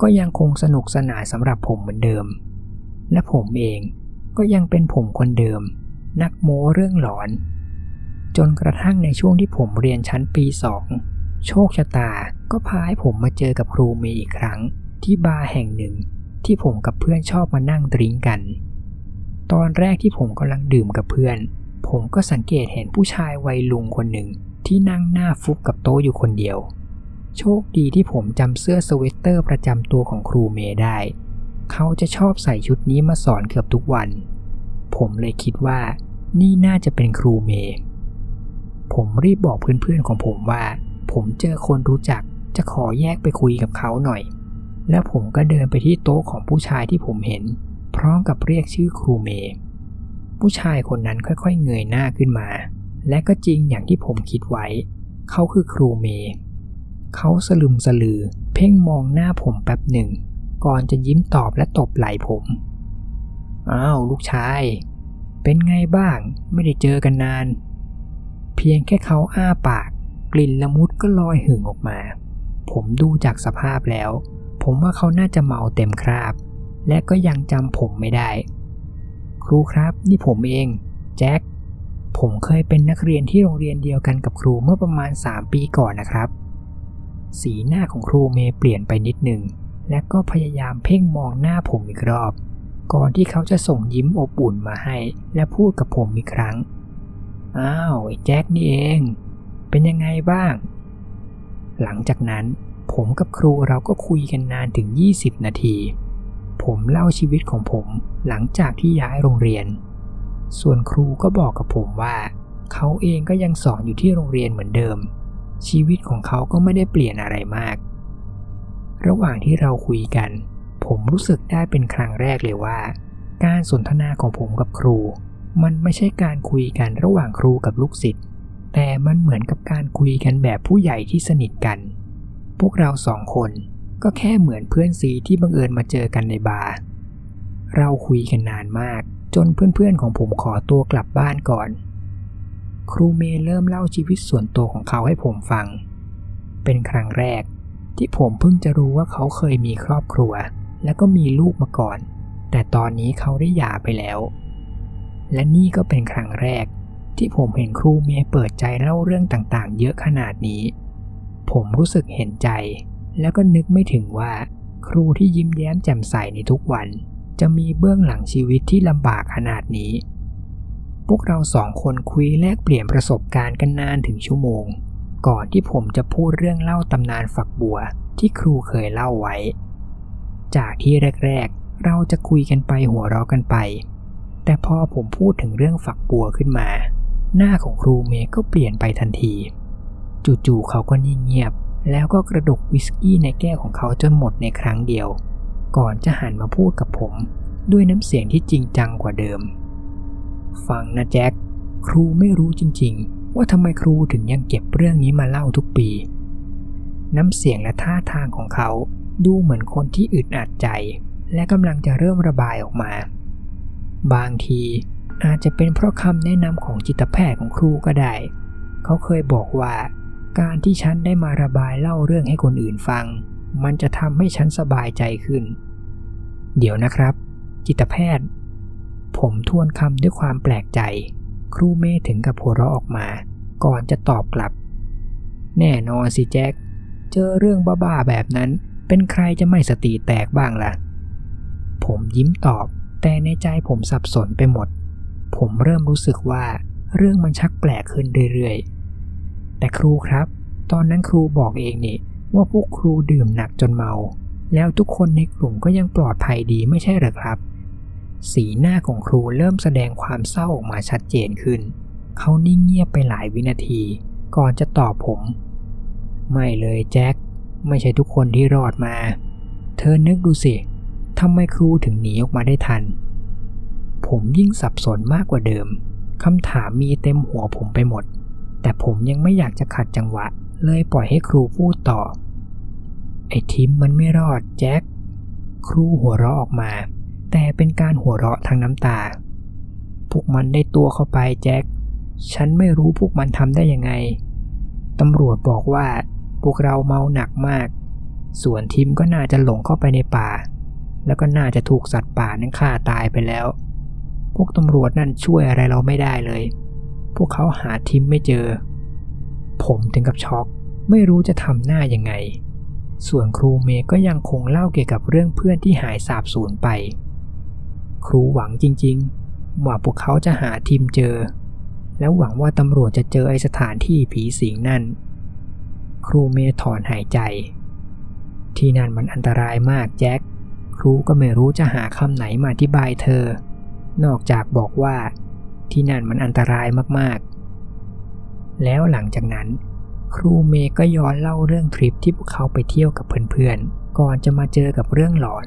ก็ยังคงสนุกสนานสำหรับผมเหมือนเดิม และผมเองก็ยังเป็นผมคนเดิม นักโม้เรื่องหลอน จนกระทั่งในช่วงที่ผมเรียนชั้นปีสองโชคชะตาก็พาให้ผมมาเจอกับครูเมย์อีกครั้ง ที่บาร์แห่งหนึ่ง ที่ผมกับเพื่อนชอบมานั่งดริ้งกัน ตอนแรกที่ผมกำลังดื่มกับเพื่อน ผมก็สังเกตเห็นผู้ชายวัยลุงคนหนึ่งที่นั่งหน้าฟุบกับโต๊ะอยู่คนเดียว โชคดีที่ผมจำเสื้อสเวตเตอร์ประจำตัวของครูเมย์ได้ เขาจะชอบใส่ชุดนี้มาสอนเกือบทุกวัน ผมเลยคิดว่านี่น่าจะเป็นครูเมย์ ผมรีบบอกเพื่อนๆของผมว่า ผมเจอคนรู้จักจะขอแยกไปคุยกับเขาหน่อย แล้วผมก็เดินไปที่โต๊ะของผู้ชายที่ผมเห็น พร้อมกับเรียกชื่อครูเมย์ผู้ชายคนนั้นค่อยๆเงยหน้าขึ้นมา และก็จริงอย่างที่ผมคิดไว้ เขาคือครูเมย์เขาสลึมสลือ เพ่งมองหน้าผมแป๊บหนึ่ง ก่อนจะยิ้มตอบและตบไหล่ผมอ้าวลูกชาย เป็นไงบ้างไม่ได้เจอกันนาน เพียงแค่เขาอ้าปาก กลิ่นละมุดก็ลอยหึ่งออกมา ผมดูจากสภาพแล้ว ผมว่าเขาน่าจะเมาเต็มคราบ และก็ยังจำผมไม่ได้ ครูครับนี่ผมเองแจ็คผมเคยเป็นนักเรียนที่โรงเรียนเดียวกันกับครูเมื่อประมาณ 3 ปีก่อนนะครับ สีหน้าของครูเมย์เปลี่ยนไปนิดหนึ่ง และก็พยายามเพ่งมองหน้าผมอีกรอบ ก่อนที่เขาจะส่งยิ้มอบอุ่นมาให้ และพูดกับผมอีกครั้ง อ้าวไอ้แจ็คนี่เอง เป็นยังไงบ้าง หลังจากนั้นผมกับครูเราก็คุยกันนานถึง 20 นาที ผมเล่าชีวิตของผมหลังจากที่ย้ายโรงเรียน ส่วนครูก็บอกกับผมว่า เขาเองก็ยังสอนอยู่ที่โรงเรียนเหมือนเดิม ชีวิตของเขาก็ไม่ได้เปลี่ยนอะไรมาก ระหว่างที่เราคุยกัน ผมรู้สึกได้เป็นครั้งแรกเลยว่า การสนทนาของผมกับครู มันไม่ใช่การคุยกันระหว่างครูกับลูกศิษย์ แต่มันเหมือนกับการคุยกันแบบผู้ใหญ่ที่สนิทกัน พวกเราสองคนก็แค่เหมือนเพื่อนซีที่บังเอิญมาเจอกันในบาร์ เราคุยกันนานมาก จนเพื่อนๆของผมขอตัวกลับบ้านก่อน ครูเมย์เริ่มเล่าชีวิตส่วนตัวของเขาให้ผมฟัง เป็นครั้งแรกที่ผมเพิ่งจะรู้ว่าเขาเคยมีครอบครัว และก็มีลูกมาก่อน แต่ตอนนี้เขาได้หย่าไปแล้ว และนี่ก็เป็นครั้งแรก ที่ผมเห็นครูเมย์เปิดใจเล่าเรื่องต่างๆ เยอะขนาดนี้ ผมรู้สึกเห็นใจ แล้วก็นึกไม่ถึงว่า ครูที่ยิ้มแย้มแจ่มใสในทุกวัน จะมีเบื้องหลังชีวิตที่ลำบากขนาดนี้ พวกเราสองคนคุยแลกเปลี่ยนประสบการณ์กันนานถึงชั่วโมง ก่อนที่ผมจะพูดเรื่องเล่าตำนานฝักบัวที่ครูเคยเล่าไว้ จากที่แรก ๆ เราจะคุยกันไปหัวเราะกันไป แต่พอผมพูดถึงเรื่องฝักบัวขึ้นมา หน้าของครูเมย์ก็เปลี่ยนไปทันที จู่ๆเขาก็นิ่งเงียบ แล้วก็กระดกวิสกี้ในแก้วของเขาจนหมดในครั้งเดียว ก่อนจะหันมาพูดกับผม ด้วยน้ำเสียงที่จริงจังกว่าเดิม ฟังนะแจ็คครูไม่รู้จริง ๆ ว่าทำไมครูถึงยังเก็บเรื่องนี้มาเล่าทุกปี น้ำเสียงและท่าทางของเขาดูเหมือนคนที่อึดอัดใจ และกำลังจะเริ่มระบายออกมา บางทีอาจจะเป็นเพราะคำแนะนำของจิตแพทย์ของครูก็ได้ เขาเคยบอกว่า การที่ฉันได้มาระบายเล่าเรื่องให้คนอื่นฟัง มันจะทำให้ฉันสบายใจขึ้น เดี๋ยวนะครับ จิตแพทย์ ผมทวนคำด้วยความแปลกใจ ครูเมย์ถึงกับหัวเราะออกมา ก่อนจะตอบกลับ แน่นอนสิแจ็ค เจอเรื่องบ้าๆแบบนั้น เป็นใครจะไม่สติแตกบ้างล่ะ ผมยิ้มตอบ แต่ในใจผมสับสนไปหมด ผมเริ่มรู้สึกว่าเรื่องมันชักแปลกขึ้นเรื่อยๆ แต่ครูครับ ตอนนั้นครูบอกเองนี่ว่าพวกครูดื่มหนักจนเมา แล้วทุกคนในกลุ่มก็ยังปลอดภัยดีไม่ใช่หรือครับ สีหน้าของครูเริ่มแสดงความเศร้าออกมาชัดเจนขึ้น เขานิ่งเงียบไปหลายวินาที ก่อนจะตอบผม ไม่เลยแจ็ค ไม่ใช่ทุกคนที่รอดมา เธอนึกดูสิ ทำไมครูถึงหนีออกมาได้ทัน ผมยิ่งสับสนมากกว่าเดิมคำถามมีเต็มหัวผมไปหมด แต่ผมยังไม่อยากจะขัดจังหวะ เลยปล่อยให้ครูพูดต่อ ไอ้ทิมมันไม่รอดแจ็ค ครูหัวเราะออกมา แต่เป็นการหัวเราะทางน้ำตา พวกมันได้ตัวเข้าไปแจ็ค ฉันไม่รู้พวกมันทำได้ยังไง ตำรวจบอกว่าพวกเราเมาหนักมาก ส่วนทิมก็น่าจะหลงเข้าไปในป่า แล้วก็น่าจะถูกสัตว์ป่านั้นฆ่าตายไปแล้ว พวกตำรวจนั่นช่วยอะไรเราไม่ได้เลย พวกเขาหาทิมไม่เจอ ผมถึงกับช็อก ไม่รู้จะทำหน้ายังไง ส่วนครูเมย์ก็ยังคงเล่าเกี่ยวกับเรื่องเพื่อนที่หายสาบสูญไป ครูหวังจริงๆ ว่าพวกเขาจะหาทิมเจอ แล้วหวังว่าตำรวจจะเจอไอสถานที่ผีสิงนั่น ครูเมย์ถอนหายใจ ที่นั่นมันอันตรายมากแจ็ค ครูก็ไม่รู้จะหาคำไหนมาอธิบายเธอ นอกจากบอกว่าที่นั่นมันอันตรายมากๆ แล้วหลังจากนั้น ครูเมย์ก็ย้อนเล่าเรื่องทริปที่พวกเขาไปเที่ยวกับเพื่อนๆ ก่อนจะมาเจอกับเรื่องหลอน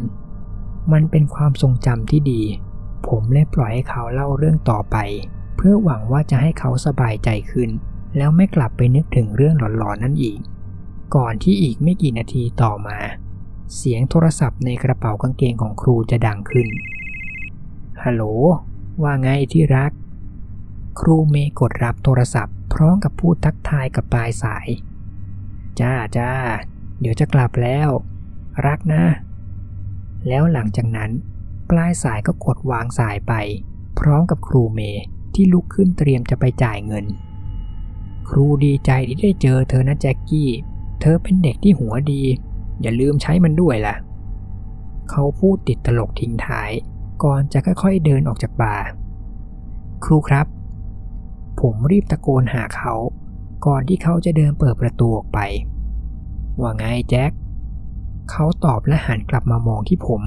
มันเป็นความทรงจำที่ดี ผมเลยปล่อยให้เขาเล่าเรื่องต่อไป เพื่อหวังว่าจะให้เขาสบายใจขึ้น แล้วไม่กลับไปนึกถึงเรื่องหลอนๆนั่นอีก ก่อนที่อีกไม่กี่นาทีต่อมา เสียงโทรศัพท์ในกระเป๋ากางเกงของครูจะดังขึ้น ฮัลโหล ว่าไงที่รัก ครูเมย์กดรับโทรศัพท์พร้อมกับพูดทักทายกับปลายสาย จ้าจ้า เดี๋ยวจะกลับแล้ว รักนะ แล้วหลังจากนั้น ปลายสายก็กดวางสายไป พร้อมกับครูเมย์ที่ลุกขึ้นเตรียมจะไปจ่ายเงิน ครูดีใจที่ได้เจอเธอนะแจ็คกี้ เธอเป็นเด็กที่หัวดี อย่าลืมใช้มันด้วยล่ะ เขาพูดติดตลกทิ้งท้าย ก่อนจะค่อยๆเดินออกจากบาร์ครูครับ ผมรีบตะโกนหาเขา ก่อนที่เขาจะเดินเปิดประตูออกไป ว่าไงแจ็คเขาตอบและหันกลับมามองที่ผม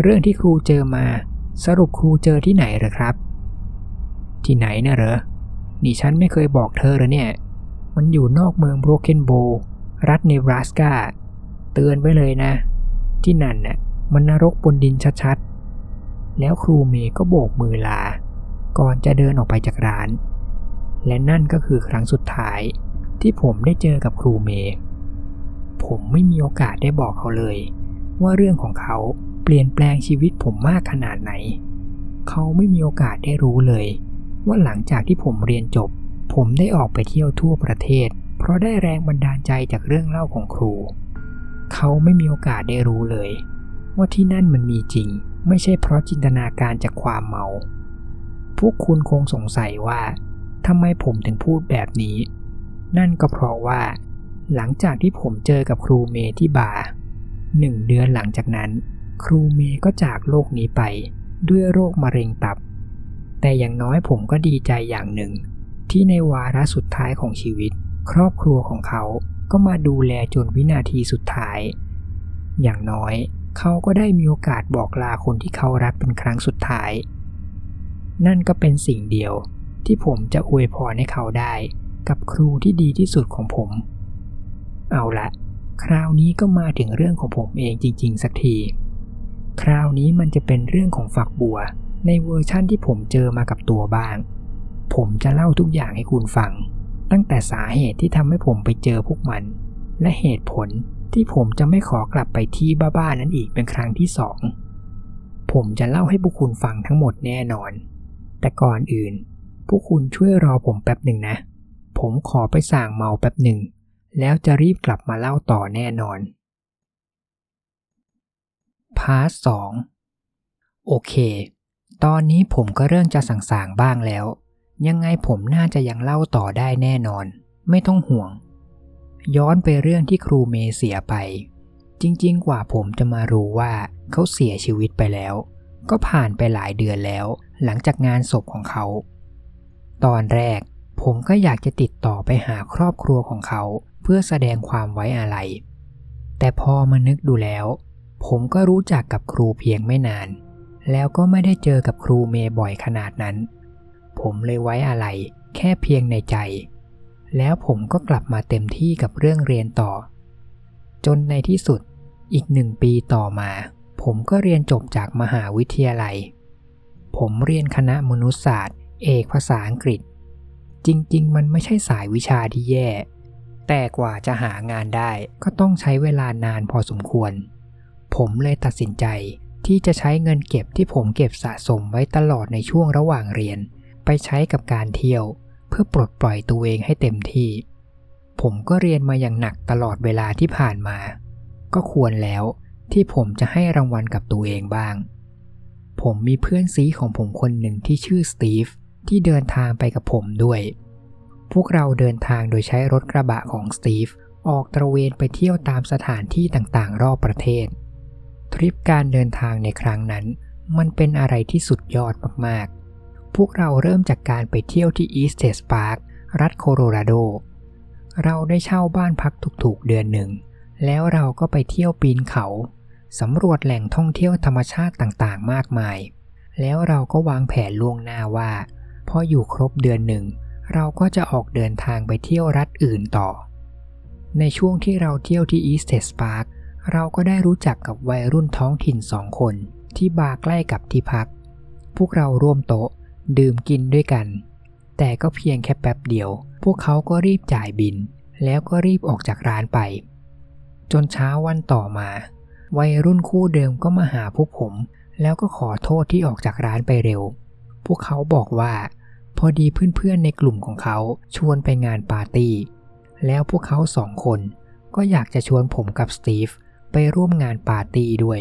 เรื่องที่ครูเจอมา สรุปครูเจอที่ไหนเหรอครับ ที่ไหนนะเหรอนี่ฉันไม่เคยบอกเธอเลยเนี่ย มันอยู่นอกเมืองโบรเกนโบ รัฐเนบราสกา เตือนไว้เลยนะ ที่นั่นน่ะมันนรกบนดินชัดๆ แล้วครูเมย์ก็โบกมือลา ก่อนจะเดินออกไปจากร้าน และนั่นก็คือครั้งสุดท้ายที่ผมได้เจอกับครูเมย์ผมไม่มีโอกาสได้บอกเขาเลย ว่าเรื่องของเขาเปลี่ยนแปลงชีวิตผมมากขนาดไหน เขาไม่มีโอกาสได้รู้เลย ว่าหลังจากที่ผมเรียนจบ ผมได้ออกไปเที่ยวทั่วประเทศ เพราะได้แรงบันดาลใจจากเรื่องเล่าของครู เขาไม่มีโอกาสได้รู้เลย ว่าที่นั่นมันมีจริง ไม่ใช่เพราะจินตนาการจากความเมา พวกคุณคงสงสัยว่าทำไมผมถึงพูดแบบนี้ นั่นก็เพราะว่า หลังจากที่ผมเจอกับครูเมที่บาร์หนึ่งเดือนหลังจากนั้น ครูเมก็จากโลกนี้ไป ด้วยโรคมะเร็งตับ แต่อย่างน้อยผมก็ดีใจอย่างหนึ่ง ที่ในวาระสุดท้ายของชีวิต ครอบครัวของเขาก็มาดูแลจนวินาทีสุดท้าย อย่างน้อยเขาก็ได้มีโอกาสบอกลาคนที่เขารักเป็นครั้งสุดท้าย นั่นก็เป็นสิ่งเดียวที่ผมจะอวยพรให้เขาได้ กับครูที่ดีที่สุดของผม เอาละคราวนี้ก็มาถึงเรื่องของผมเองจริง ๆ สักที คราวนี้มันจะเป็นเรื่องของฝักบัว ในเวอร์ชั่นที่ผมเจอมากับตัวบ้าง ผมจะเล่าทุกอย่างให้คุณฟัง ตั้งแต่สาเหตุที่ทำให้ผมไปเจอพวกมัน และเหตุผลที่ผมจะไม่ขอกลับไปที่บ้าๆนั้นอีกเป็นครั้งที่สองผมจะเล่าให้พวกคุณฟังทั้งหมดแน่นอน แต่ก่อนอื่น พวกคุณช่วยรอผมแป๊บหนึ่งนะ ผมขอไปสั่งเมาแป๊บหนึ่ง แล้วจะรีบกลับมาเล่าต่อแน่นอน พาร์ทสองโอเค ตอนนี้ผมก็เริ่มจะสั่งๆบ้างแล้ว ยังไงผมน่าจะยังเล่าต่อได้แน่นอน ไม่ต้องห่วง ย้อนไปเรื่องที่ครูเมเสียไป จริง ๆ กว่าผมจะมารู้ว่าเขาเสียชีวิตไปแล้ว ก็ผ่านไปหลายเดือนแล้ว หลังจากงานศพของเขา ตอนแรก ผมก็อยากจะติดต่อไปหาครอบครัวของเขา เพื่อแสดงความไว้อาลัยแต่พอมานึกดูแล้ว ผมก็รู้จักกับครูเพียงไม่นาน แล้วก็ไม่ได้เจอกับครูเมบ่อยขนาดนั้น ผมเลยไว้อาลัยแค่เพียงในใจ แล้วผมก็กลับมาเต็มที่กับเรื่องเรียนต่อ จนในที่สุดอีกหนึ่งปีต่อมา ผมก็เรียนจบจากมหาวิทยาลัย ผมเรียนคณะมนุษยศาสตร์ เอกภาษาอังกฤษ จริง ๆ มันไม่ใช่สายวิชาที่แย่ แต่กว่าจะหางานได้ก็ต้องใช้เวลานานพอสมควร ผมเลยตัดสินใจที่จะใช้เงินเก็บที่ผมเก็บสะสมไว้ตลอดในช่วงระหว่างเรียน ไปใช้กับการเที่ยว เพื่อปลดปล่อยตัวเองให้เต็มที่ ผมก็เรียนมาอย่างหนักตลอดเวลาที่ผ่านมา ก็ควรแล้วที่ผมจะให้รางวัลกับตัวเองบ้าง ผมมีเพื่อนซีของผมคนหนึ่งที่ชื่อสตีฟที่เดินทางไปกับผมด้วย พวกเราเดินทางโดยใช้รถกระบะของสตีฟออกตระเวนไปเที่ยวตามสถานที่ต่างๆ รอบประเทศ ทริปการเดินทางในครั้งนั้น มันเป็นอะไรที่สุดยอดมากๆ พวกเราเริ่มจากการไปเที่ยวที่อีสเทสปาร์ครัฐโคโลราโด เราได้เช่าบ้านพักถูกๆเดือนหนึ่ง แล้วเราก็ไปเที่ยวปีนเขา สำรวจแหล่งท่องเที่ยวธรรมชาติต่างๆ มากมาย แล้วเราก็วางแผนล่วงหน้าว่า พออยู่ครบเดือนหนึ่ง เราก็จะออกเดินทางไปเที่ยวรัฐอื่นต่อ ในช่วงที่เราเที่ยวที่อีสเทสปาร์คเราก็ได้รู้จักกับวัยรุ่นท้องถิ่นสองคน ที่บาร์ใกล้กับที่พัก พวกเราร่วมโต๊ะ ดื่มกินด้วยกัน แต่ก็เพียงแค่แป๊บเดียว พวกเขาก็รีบจ่ายบิน แล้วก็รีบออกจากร้านไป จนเช้าวันต่อมา วัยรุ่นคู่เดิมก็มาหาพวกผม แล้วก็ขอโทษที่ออกจากร้านไปเร็ว พวกเขาบอกว่า พอดีเพื่อนๆในกลุ่มของเขาชวนไปงานปาร์ตี้ แล้วพวกเขาสองคนก็อยากจะชวนผมกับสตีฟไปร่วมงานปาร์ตี้ด้วย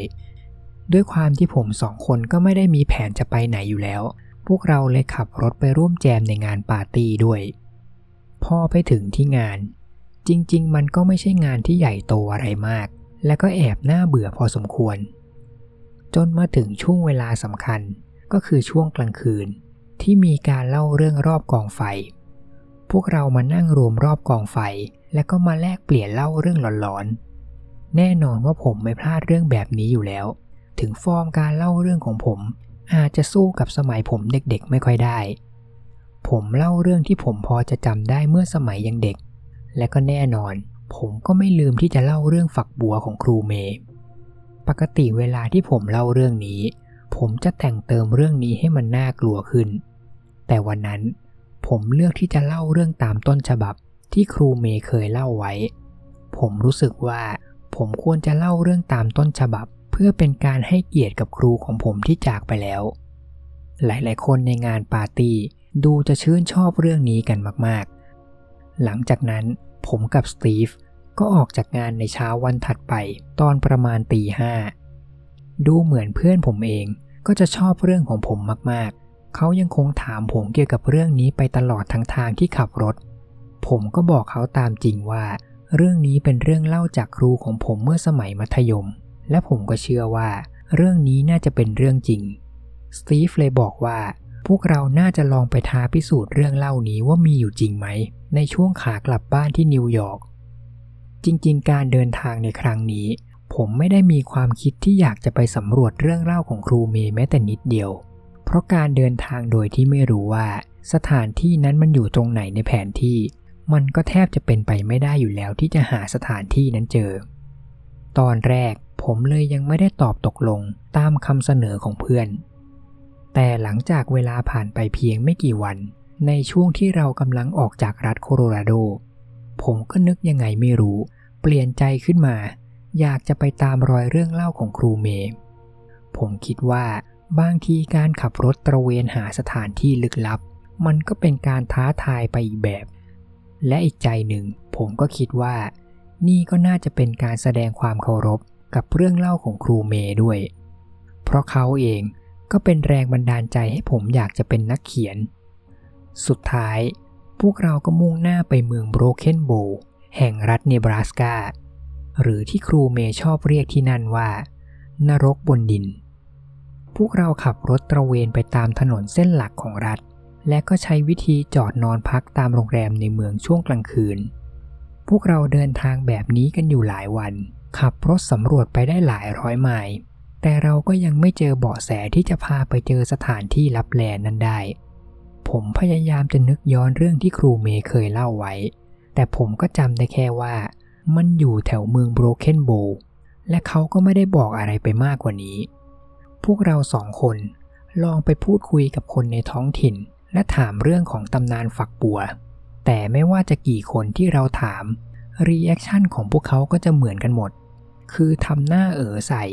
ด้วยความที่ผมสองคนก็ไม่ได้มีแผนจะไปไหนอยู่แล้ว พวกเราเลยขับรถไปร่วมแจมในงานปาร์ตี้ด้วย พอไปถึงที่งาน จริง ๆ มันก็ไม่ใช่งานที่ใหญ่โตอะไรมาก และก็แอบน่าเบื่อพอสมควร จนมาถึงช่วงเวลาสำคัญก็คือช่วงกลางคืน ที่มีการเล่าเรื่องรอบกองไฟ พวกเรามานั่งรวมรอบกองไฟ แล้วก็มาแลกเปลี่ยนเล่าเรื่องหลอนๆ แน่นอนว่าผมไม่พลาดเรื่องแบบนี้อยู่แล้ว ถึงฟอร์มการเล่าเรื่องของผม อาจจะสู้กับสมัยผมเด็กๆ ไม่ค่อยได้ ผมเล่าเรื่องที่ผมพอจะจำได้เมื่อสมัยยังเด็ก และก็แน่นอน ผมก็ไม่ลืมที่จะเล่าเรื่องฝักบัวของครูเมย์ปกติเวลาที่ผมเล่าเรื่องนี้ ผมจะแต่งเติมเรื่องนี้ให้มันน่ากลัวขึ้น แต่วันนั้น ผมเลือกที่จะเล่าเรื่องตามต้นฉบับที่ครูเมย์เคยเล่าไว้ ผมรู้สึกว่าผมควรจะเล่าเรื่องตามต้นฉบับ เพื่อเป็นการให้เกียรติกับครูของผมที่จากไปแล้ว หลายๆ คนในงานปาร์ตี้ดูจะชื่นชอบเรื่องนี้กันมากๆ หลังจากนั้นผมกับสตีฟก็ออกจากงานในเช้าวันถัดไปตอนประมาณตีห้าดูเหมือนเพื่อนผมเองก็จะชอบเรื่องของผมมากๆ เขายังคงถามผมเกี่ยวกับเรื่องนี้ไปตลอดทั้งทางที่ขับรถ ผมก็บอกเขาตามจริงว่า เรื่องนี้เป็นเรื่องเล่าจากครูของผมเมื่อสมัยมัธยม และผมก็เชื่อว่า เรื่องนี้น่าจะเป็นเรื่องจริง สตีฟเลยบอกว่า พวกเราน่าจะลองไปท้าพิสูจน์เรื่องเล่านี้ว่ามีอยู่จริงไหม ในช่วงขากลับบ้านที่นิวยอร์ก จริง ๆ การเดินทางในครั้งนี้ ผมไม่ได้มีความคิดที่อยากจะไปสำรวจเรื่องเล่าของครูเมย์แม้แต่นิดเดียว เพราะการเดินทางโดยที่ไม่รู้ว่า สถานที่นั้นมันอยู่ตรงไหนในแผนที่ มันก็แทบจะเป็นไปไม่ได้อยู่แล้วที่จะหาสถานที่นั้นเจอ ตอนแรก ผมเลยยังไม่ได้ตอบตกลงตามคำเสนอของเพื่อน แต่หลังจากเวลาผ่านไปเพียงไม่กี่วัน ในช่วงที่เรากำลังออกจากรัฐโคโลราโด ผมก็นึกยังไงไม่รู้ เปลี่ยนใจขึ้นมา อยากจะไปตามรอยเรื่องเล่าของครูเมย์ผมคิดว่าบางทีการขับรถตระเวนหาสถานที่ลึกลับ มันก็เป็นการท้าทายไปอีกแบบ และอีกใจหนึ่ง ผมก็คิดว่า นี่ก็น่าจะเป็นการแสดงความเคารพ กับเรื่องเล่าของครูเมย์ด้วย เพราะเขาเองก็เป็นแรงบันดาลใจให้ผมอยากจะเป็นนักเขียน สุดท้ายพวกเราก็มุ่งหน้าไปเมืองโบรเคนโบแห่งรัฐเนบราสกา หรือที่ครูเมย์ชอบเรียกที่นั่นว่า นรกบนดิน พวกเราขับรถตระเวนไปตามถนนเส้นหลักของรัฐ และก็ใช้วิธีจอดนอนพักตามโรงแรมในเมืองช่วงกลางคืน พวกเราเดินทางแบบนี้กันอยู่หลายวัน ขับรถสำรวจไปได้หลายร้อยไมล์แต่เราก็ยังไม่เจอเบาะแสที่จะพาไปเจอสถานที่ลับแลนั้นได้ ผมพยายามจะนึกย้อนเรื่องที่ครูเมย์เคยเล่าไว้ แต่ผมก็จำได้แค่ว่า มันอยู่แถวเมืองโบรเคนโบและเขาก็ไม่ได้บอกอะไรไปมากกว่านี้ พวกเราสองคนลองไปพูดคุยกับคนในท้องถิ่น และถามเรื่องของตำนานฝักบัว แต่ไม่ว่าจะกี่คนที่เราถาม reaction ของพวกเขาก็จะเหมือนกันหมด คือทำหน้าเอ๋อใส่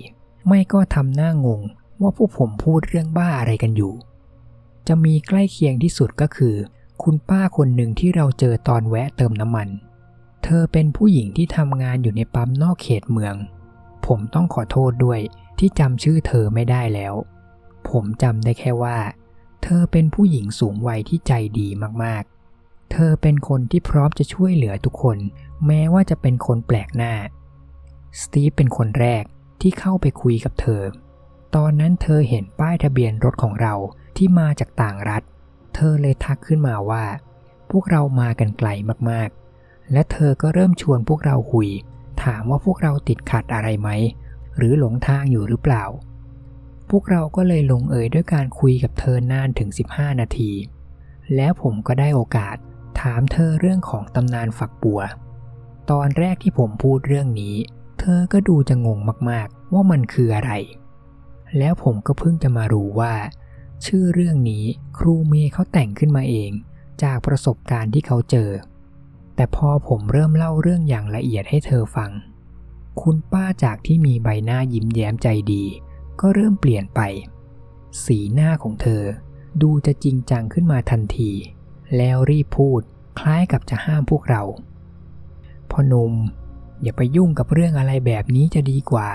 ไม่ก็ทำหน้างงว่าพวกผมพูดเรื่องบ้าอะไรกันอยู่ จะมีใกล้เคียงที่สุดก็คือ คุณป้าคนหนึ่งที่เราเจอตอนแวะเติมน้ำมัน เธอเป็นผู้หญิงที่ทำงานอยู่ในปั๊มนอกเขตเมือง ผมต้องขอโทษด้วยที่จำชื่อเธอไม่ได้แล้ว ผมจำได้แค่ว่า เธอเป็นผู้หญิงสูงวัยที่ใจดีมากๆ เธอเป็นคนที่พร้อมจะช่วยเหลือทุกคน แม้ว่าจะเป็นคนแปลกหน้า สตีฟเป็นคนแรกที่เข้าไปคุยกับเธอ ตอนนั้นเธอเห็นป้ายทะเบียนรถของเราที่มาจากต่างรัฐ เธอเลยทักขึ้นมาว่า พวกเรามากันไกลมากๆ และเธอก็เริ่มชวนพวกเราคุย ถามว่าพวกเราติดขัดอะไรไหม หรือหลงทางอยู่หรือเปล่า พวกเราก็เลยลงเอยด้วยการคุยกับเธอนานถึง 15 นาที แล้วผมก็ได้โอกาสถามเธอเรื่องของตำนานฝักบัว ตอนแรกที่ผมพูดเรื่องนี้ เธอก็ดูจะงงมากๆ ว่ามันคืออะไร แล้วผมก็เพิ่งจะมารู้ว่า ชื่อเรื่องนี้ครูเมย์เขาแต่งขึ้นมาเอง จากประสบการณ์ที่เขาเจอ แต่พอผมเริ่มเล่าเรื่องอย่างละเอียดให้เธอฟัง คุณป้าจากที่มีใบหน้ายิ้มแย้มใจดี ก็เริ่มเปลี่ยนไป สีหน้าของเธอ ดูจะจริงจังขึ้นมาทันที แล้วรีบพูดคล้ายกับจะห้ามพวกเราพอนุ่ม อย่าไปยุ่งกับเรื่องอะไรแบบนี้จะดีกว่า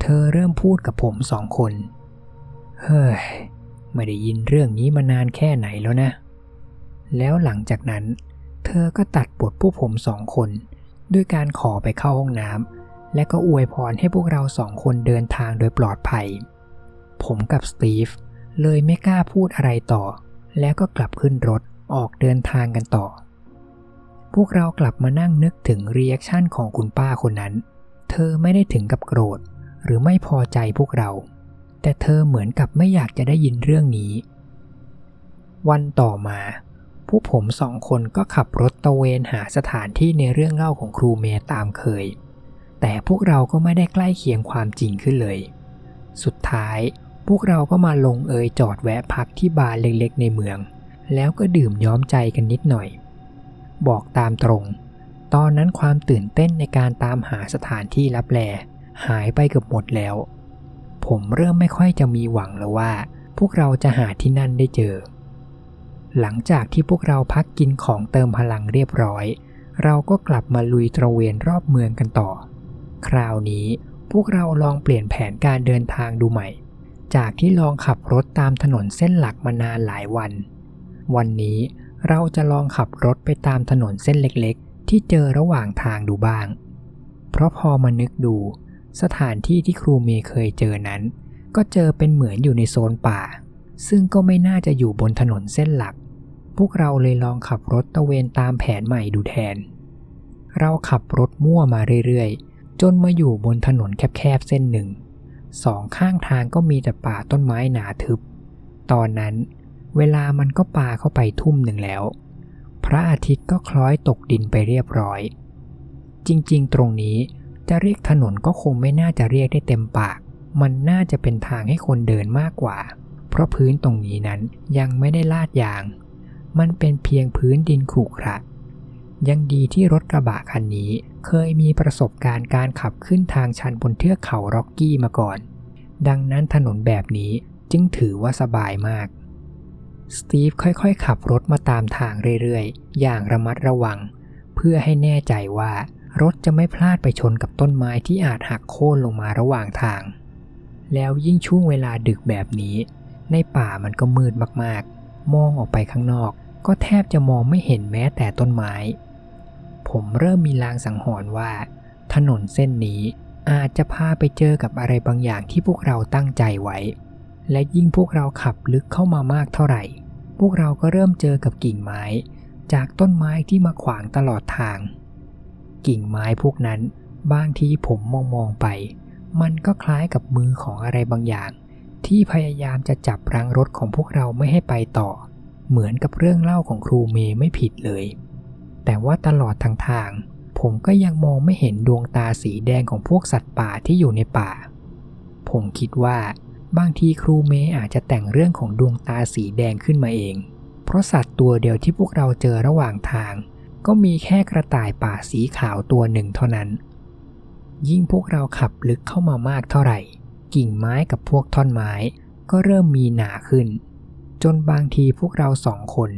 เธอเริ่มพูดกับผมสองคน เฮ้ย ไม่ได้ยินเรื่องนี้มานานแค่ไหนแล้วนะ แล้วหลังจากนั้น เธอก็ตัดบทพวกผมสองคน ด้วยการขอไปเข้าห้องน้ำและก็อวยพรให้พวกเราสองคนเดินทางโดยปลอดภัย ผมกับสตีฟเลยไม่กล้าพูดอะไรต่อ แล้วก็กลับขึ้นรถออกเดินทางกันต่อ พวกเรากลับมานั่งนึกถึง reaction ของคุณป้าคนนั้น เธอไม่ได้ถึงกับโกรธ หรือไม่พอใจพวกเรา แต่เธอเหมือนกับไม่อยากจะได้ยินเรื่องนี้ วันต่อมาพวกผมสองคนก็ขับรถตะเวนหาสถานที่ในเรื่องเล่าของครูเมย์ตามเคย แต่พวกเราก็ไม่ได้ใกล้เคียงความจริงขึ้นเลย สุดท้ายพวกเราก็มาลงเอยจอดแวะพักที่บาร์เล็กๆในเมือง แล้วก็ดื่มย้อมใจกันนิดหน่อย บอกตามตรง ตอนนั้นความตื่นเต้นในการตามหาสถานที่ลับแล หายไปเกือบหมดแล้ว ผมเริ่มไม่ค่อยจะมีหวังแล้วว่า พวกเราจะหาที่นั่นได้เจอ หลังจากที่พวกเราพักกินของเติมพลังเรียบร้อย เราก็กลับมาลุยตระเวนรอบเมืองกันต่อ คราวนี้พวกเราลองเปลี่ยนแผนการเดินทางดูใหม่ จากที่ลองขับรถตามถนนเส้นหลักมานานหลายวัน วันนี้ เราจะลองขับรถไปตามถนนเส้นเล็กๆ ที่เจอระหว่างทางดูบ้าง เพราะพอมานึกดู สถานที่ที่ครูเมย์เคยเจอนั้น ก็เจอเป็นเหมือนอยู่ในโซนป่า ซึ่งก็ไม่น่าจะอยู่บนถนนเส้นหลัก พวกเราเลยลองขับรถตะเวนตามแผนใหม่ดูแทน เราขับรถมั่วมาเรื่อยๆ จนมาอยู่บนถนนแคบๆเส้นหนึ่ง สองข้างทางก็มีแต่ป่าต้นไม้หนาทึบ ตอนนั้น เวลามันก็ปาเข้าไปทุ่มหนึ่งแล้ว พระอาทิตย์ก็คล้อยตกดินไปเรียบร้อย จริงๆ ตรงนี้จะเรียกถนนก็คงไม่น่าจะเรียกได้เต็มปาก มันน่าจะเป็นทางให้คนเดินมากกว่า เพราะพื้นตรงนี้นั้นยังไม่ได้ลาดยาง มันเป็นเพียงพื้นดินขรุขระยังดีที่รถกระบะคันนี้เคยมีประสบการณ์การขับขึ้นทางชันบนเทือกเขาร็อกกี้มาก่อน ดังนั้นถนนแบบนี้จึงถือว่าสบายมาก สตีฟค่อยๆ ขับรถมาตามทางเรื่อยๆ อย่างระมัดระวัง เพื่อให้แน่ใจว่ารถจะไม่พลาดไปชนกับต้นไม้ที่อาจหักโค่นลงมาระหว่างทาง แล้วยิ่งช่วงเวลาดึกแบบนี้ ในป่ามันก็มืดมากๆ มองออกไปข้างนอก ก็แทบจะมองไม่เห็นแม้แต่ต้นไม้ ผมเริ่มมีลางสังหรณ์ว่า ถนนเส้นนี้อาจจะพาไปเจอกับอะไรบางอย่างที่พวกเราตั้งใจไว้ และยิ่งพวกเราขับลึกเข้ามามากเท่าไหร่ พวกเราก็เริ่มเจอกับกิ่งไม้ จากต้นไม้ที่มาขวางตลอดทาง กิ่งไม้พวกนั้นบางทีผมมองมองไป มันก็คล้ายกับมือของอะไรบางอย่าง ที่พยายามจะจับรังรถของพวกเราไม่ให้ไปต่อ เหมือนกับเรื่องเล่าของครูเมย์ไม่ผิดเลย แต่ว่าตลอดทางทาง ผมก็ยังมองไม่เห็นดวงตาสีแดงของพวกสัตว์ป่าที่อยู่ในป่า ผมคิดว่า บางทีครูเมย์อาจจะแต่งเรื่องของดวงตาสีแดงขึ้นมาเอง เพราะสัตว์ตัวเดียวที่พวกเราเจอระหว่างทาง ก็มีแค่กระต่ายป่าสีขาวตัวหนึ่งเท่านั้น ยิ่งพวกเราขับลึกเข้ามามากเท่าไหร่ กิ่งไม้กับพวกท่อนไม้ ก็เริ่มมีหนาขึ้น จนบางทีพวกเราสองคน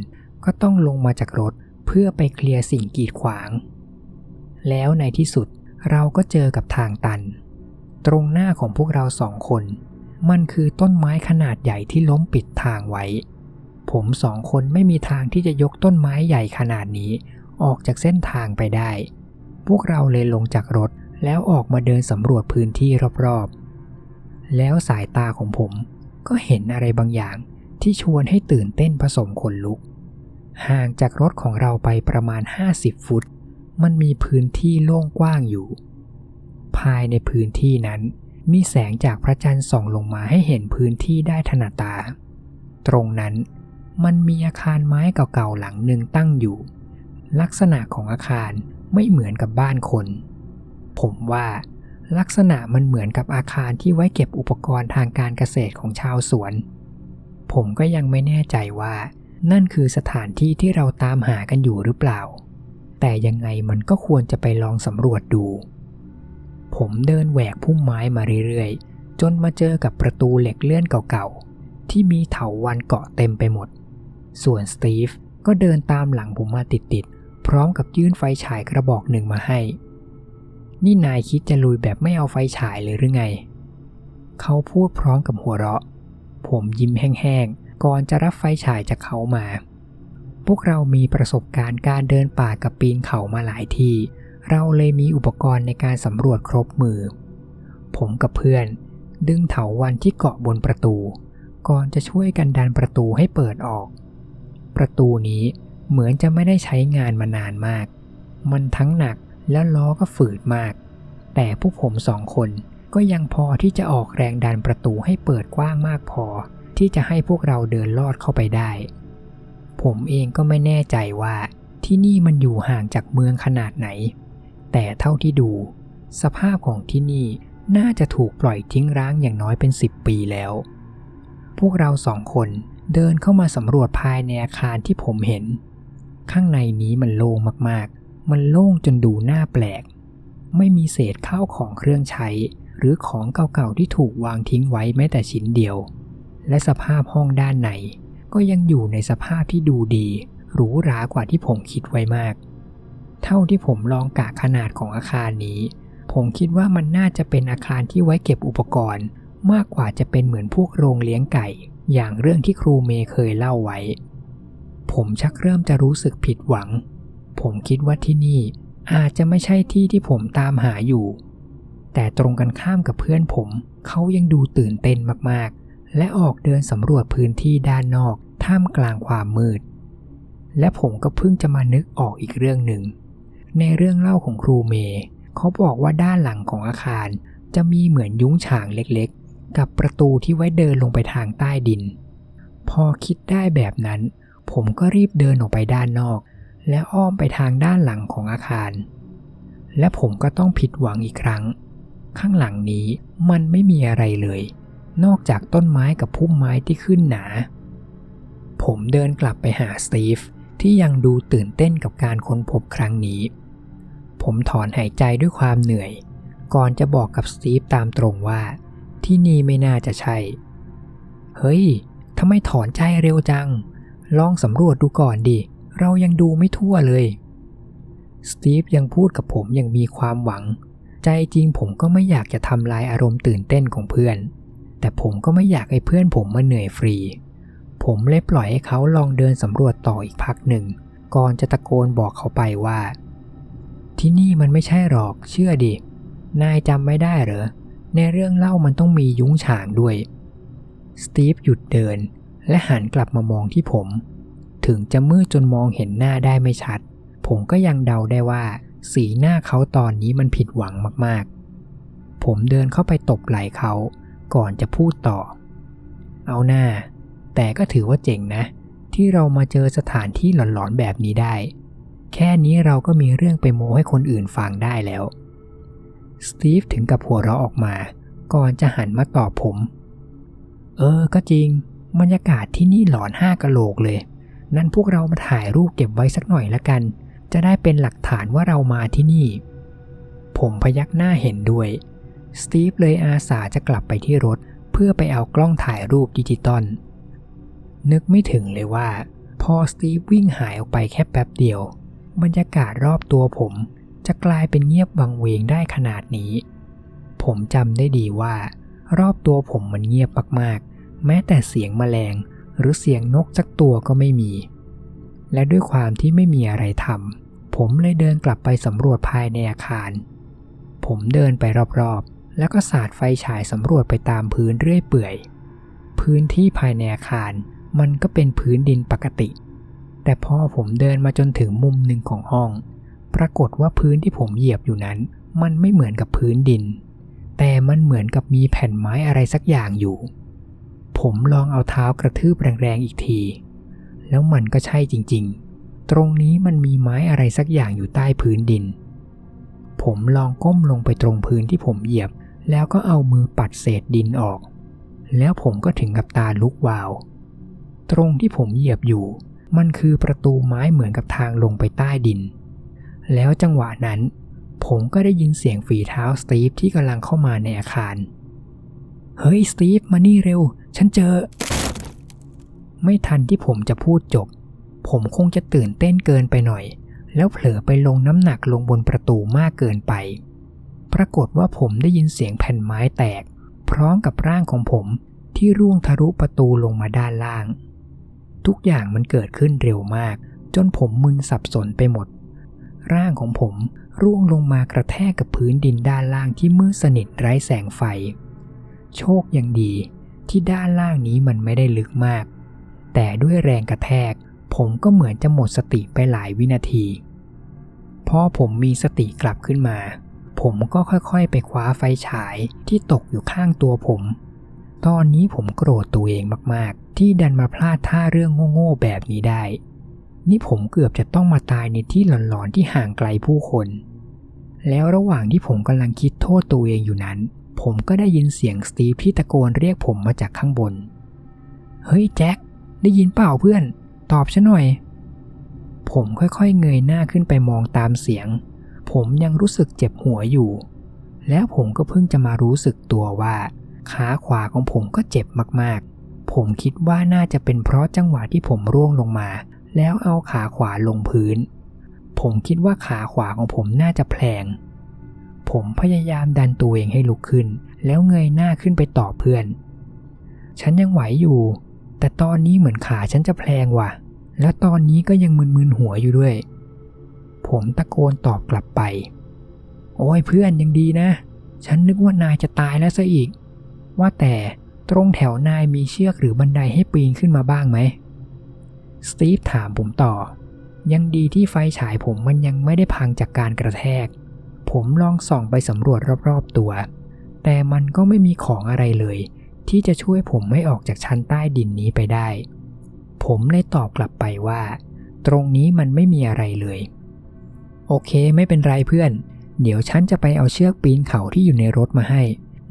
ก็ต้องลงมาจากรถเพื่อไปเคลียร์สิ่งกีดขวาง แล้วในที่สุดเราก็เจอกับทางตัน ตรงหน้าของพวกเราสองคน มันคือต้นไม้ขนาดใหญ่ที่ล้มปิดทางไว้ ผมสองคนไม่มีทางที่จะยกต้นไม้ใหญ่ขนาดนี้ ออกจากเส้นทางไปได้ พวกเราเลยลงจากรถแล้วออกมาเดินสำรวจพื้นที่รอบๆ แล้วสายตาของผมก็เห็นอะไรบางอย่างที่ชวนให้ตื่นเต้นผสมขนลุก ห่างจากรถของเราไปประมาณ 50 ฟุต มันมีพื้นที่โล่งกว้างอยู่ ภายในพื้นที่นั้น มีแสงจากพระจันทร์ส่องลงมาให้เห็นพื้นที่ได้ถนัดตา ตรงนั้นมันมีอาคารไม้เก่าๆหลังหนึ่งตั้งอยู่ ลักษณะของอาคารไม่เหมือนกับบ้านคน ผมว่าลักษณะมันเหมือนกับอาคารที่ไว้เก็บอุปกรณ์ทางการเกษตรของชาวสวน ผมก็ยังไม่แน่ใจว่า นั่นคือสถานที่ที่เราตามหากันอยู่หรือเปล่า แต่ยังไงมันก็ควรจะไปลองสำรวจดู ผมเดินแหวกพุ่มไม้มาเรื่อยๆ จนมาเจอกับประตูเหล็กเลื่อนเก่าๆ ที่มีเถาวันเกาะเต็มไปหมด ส่วนสตีฟก็เดินตามหลังผมมาติดๆ พร้อมกับยื่นไฟฉายกระบอกหนึ่งมาให้ นี่นายคิดจะลุยแบบไม่เอาไฟฉายเลยหรือไง เขาพูดพร้อมกับหัวเราะ ผมยิ้มแห้งๆ ก่อนจะรับไฟฉายจากเขามา พวกเรามีประสบการณ์การเดินป่ากับปีนเขามาหลายที่ เราเลยมีอุปกรณ์ในการสำรวจครบมือ ผมกับเพื่อน ดึงเถาวันที่เกาะบนประตู ก่อนจะช่วยกันดันประตูให้เปิดออก ประตูนี้เหมือนจะไม่ได้ใช้งานมานานมาก มันทั้งหนักและล้อก็ฝืดมาก แต่พวกผมสองคนก็ยังพอที่จะออกแรงดันประตูให้เปิดกว้างมากพอ ที่จะให้พวกเราเดินลอดเข้าไปได้ ผมเองก็ไม่แน่ใจว่าที่นี่มันอยู่ห่างจากเมืองขนาดไหน แต่เท่าที่ดู สภาพของที่นี่น่าจะถูกปล่อยทิ้งร้างอย่างน้อยเป็นสิบปีแล้ว พวกเราสองคนเดินเข้ามาสำรวจภายในอาคารที่ผมเห็น ข้างในนี้มันโล่งมากๆ มันโล่งจนดูน่าแปลก ไม่มีเศษข้าวของเครื่องใช้ หรือของเก่าๆที่ถูกวางทิ้งไว้แม้แต่ชิ้นเดียว และสภาพห้องด้านในก็ยังอยู่ในสภาพที่ดูดี หรูหรากว่าที่ผมคิดไว้มาก เท่าที่ผมลองกะขนาดของอาคารนี้ ผมคิดว่ามันน่าจะเป็นอาคารที่ไว้เก็บอุปกรณ์ มากกว่าจะเป็นเหมือนพวกโรงเลี้ยงไก่ อย่างเรื่องที่ครูเมย์เคยเล่าไว้ ผมชักเริ่มจะรู้สึกผิดหวัง ผมคิดว่าที่นี่อาจจะไม่ใช่ที่ที่ผมตามหาอยู่ แต่ตรงกันข้ามกับเพื่อนผม เขายังดูตื่นเต้นมากๆ และออกเดินสำรวจพื้นที่ด้านนอกท่ามกลางความมืด และผมก็เพิ่งจะมานึกออกอีกเรื่องหนึ่ง ในเรื่องเล่าของครูเมย์เขาบอกว่าด้านหลังของอาคาร จะมีเหมือนยุ้งฉางเล็กๆ กับประตูที่ไว้เดินลงไปทางใต้ดิน พอคิดได้แบบนั้น ผมก็รีบเดินออกไปด้านนอก และอ้อมไปทางด้านหลังของอาคาร และผมก็ต้องผิดหวังอีกครั้ง ข้างหลังนี้มันไม่มีอะไรเลย นอกจากต้นไม้กับพุ่มไม้ที่ขึ้นหนา ผมเดินกลับไปหาสตีฟที่ยังดูตื่นเต้นกับการค้นพบครั้งนี้ ผมถอนหายใจด้วยความเหนื่อย ก่อนจะบอกกับสตีฟตามตรงว่า ที่นี่ไม่น่าจะใช่ เฮ้ยทำไมถอนใจเร็วจัง ลองสำรวจดูก่อนดิ เรายังดูไม่ทั่วเลย สตีฟยังพูดกับผมอย่างมีความหวัง ใจจริงผมก็ไม่อยากจะทำลายอารมณ์ตื่นเต้นของเพื่อน แต่ผมก็ไม่อยากให้เพื่อนผมมาเหนื่อยฟรี ผมเลยปล่อยให้เขาลองเดินสำรวจต่ออีกพักหนึ่ง ก่อนจะตะโกนบอกเขาไปว่า ที่นี่มันไม่ใช่หรอก เชื่อดิ นายจำไม่ได้เหรอ ในเรื่องเล่ามันต้องมียุ้งฉางด้วย สตีฟหยุดเดิน และหันกลับมามองที่ผม ถึงจะมืดจนมองเห็นหน้าได้ไม่ชัด ผมก็ยังเดาได้ว่า สีหน้าเขาตอนนี้มันผิดหวังมากๆ ผมเดินเข้าไปตบไหล่เขา ก่อนจะพูดต่อ เอาหน้า แต่ก็ถือว่าเจ๋งนะ ที่เรามาเจอสถานที่หลอนๆแบบนี้ได้ แค่นี้เราก็มีเรื่องไปโม้ให้คนอื่นฟังได้แล้ว สตีฟถึงกับหัวเราะออกมา ก่อนจะหันมาตอบผม เออ ก็จริง บรรยากาศที่นี่หลอนห้ากะโหลกเลย นั่นพวกเรามาถ่ายรูปเก็บไว้สักหน่อยละกัน จะได้เป็นหลักฐานว่าเรามาที่นี่ ผมพยักหน้าเห็นด้วย สตีฟเลยอาสาจะกลับไปที่รถ เพื่อไปเอากล้องถ่ายรูปดิจิตอล นึกไม่ถึงเลยว่า พอสตีฟวิ่งหายออกไปแค่แป๊บเดียว บรรยากาศรอบตัวผมจะกลายเป็นเงียบวังเวงได้ขนาดนี้ ผมจำได้ดีว่า รอบตัวผมมันเงียบมากๆ แม้แต่เสียงแมลงหรือเสียงนกสักตัวก็ไม่มี และด้วยความที่ไม่มีอะไรทำผมเลยเดินกลับไปสำรวจภายในอาคาร ผมเดินไปรอบๆ แล้วก็สาดไฟฉายสำรวจไปตามพื้นเรื่อยเปื่อย พื้นที่ภายในอาคารมันก็เป็นพื้นดินปกติ แต่พอผมเดินมาจนถึงมุมหนึ่งของห้อง ปรากฏว่าพื้นที่ผมเหยียบอยู่นั้น มันไม่เหมือนกับพื้นดิน แต่มันเหมือนกับมีแผ่นไม้อะไรสักอย่างอยู่ ผมลองเอาเท้ากระทืบแรงๆอีกที แล้วมันก็ใช่จริงๆ ตรงนี้มันมีไม้อะไรสักอย่างอยู่ใต้พื้นดิน ผมลองก้มลงไปตรงพื้นที่ผมเหยียบ แล้วก็เอามือปัดเศษดินออก แล้วผมก็ถึงกับตาลุกวาว ตรงที่ผมเหยียบอยู่ มันคือประตูไม้เหมือนกับทางลงไปใต้ดิน แล้วจังหวะนั้น ผมก็ได้ยินเสียงฝีเท้าสตีฟที่กำลังเข้ามาในอาคาร เฮ้ยสตีฟมานี่เร็ว ฉันเจอ ไม่ทันที่ผมจะพูดจบ ผมคงจะตื่นเต้นเกินไปหน่อย แล้วเผลอไปลงน้ำหนักลงบนประตูมากเกินไป ปรากฏว่าผมได้ยินเสียงแผ่นไม้แตก พร้อมกับร่างของผมที่ร่วงทะลุประตูลงมาด้านล่าง ทุกอย่างมันเกิดขึ้นเร็วมาก จนผมมึนสับสนไปหมด ร่างของผมร่วงลงมากระแทกกับพื้นดินด้านล่างที่มืดสนิทไร้แสงไฟ โชคยังดีที่ด้านล่างนี้มันไม่ได้ลึกมาก แต่ด้วยแรงกระแทก ผมก็เหมือนจะหมดสติไปหลายวินาที พอผมมีสติกลับขึ้นมา ผมก็ค่อยๆไปคว้าไฟฉายที่ตกอยู่ข้างตัวผม ตอนนี้ผมโกรธตัวเองมากๆ ที่ดันมาพลาดท่าเรื่องโง่ๆแบบนี้ได้ นี่ผมเกือบจะต้องมาตายในที่หลอนๆที่ห่างไกลผู้คน แล้วระหว่างที่ผมกำลังคิดโทษตัวเองอยู่นั้น ผมก็ได้ยินเสียงสตีฟที่ตะโกนเรียกผมมาจากข้างบน เฮ้ยแจ็ค ได้ยินเปล่าเพื่อน ตอบฉันหน่อย ผมค่อยๆเงยหน้าขึ้นไปมองตามเสียง ผมยังรู้สึกเจ็บหัวอยู่ แล้วผมก็เพิ่งจะมารู้สึกตัวว่า ขาขวาของผมก็เจ็บมากๆ ผมคิดว่าน่าจะเป็นเพราะจังหวะที่ผมร่วงลงมา แล้วเอาขาขวาลงพื้น ผมคิดว่าขาขวาของผมน่าจะแพลง ผมพยายามดันตัวเองให้ลุกขึ้น แล้วเงยหน้าขึ้นไปตอบเพื่อน ฉันยังไหวอยู่ แต่ตอนนี้เหมือนขาฉันจะแพลงว่ะ แล้วตอนนี้ก็ยังมึนๆหัวอยู่ด้วย ผมตะโกนตอบกลับไป โอ้ยเพื่อนยังดีนะ ฉันนึกว่านายจะตายแล้วซะอีก ว่าแต่ตรงแถวนายมีเชือกหรือบันไดให้ปีนขึ้นมาบ้างไหม สตีฟถามผมต่อ ยังดีที่ไฟฉายผมมันยังไม่ได้พังจากการกระแทก ผมลองส่องไปสำรวจรอบๆตัว แต่มันก็ไม่มีของอะไรเลย ที่จะช่วยผมไม่ออกจากชั้นใต้ดินนี้ไปได้ ผมเลยตอบกลับไปว่า ตรงนี้มันไม่มีอะไรเลย โอเคไม่เป็นไรเพื่อน เดี๋ยวฉันจะไปเอาเชือกปีนเขาที่อยู่ในรถมาให้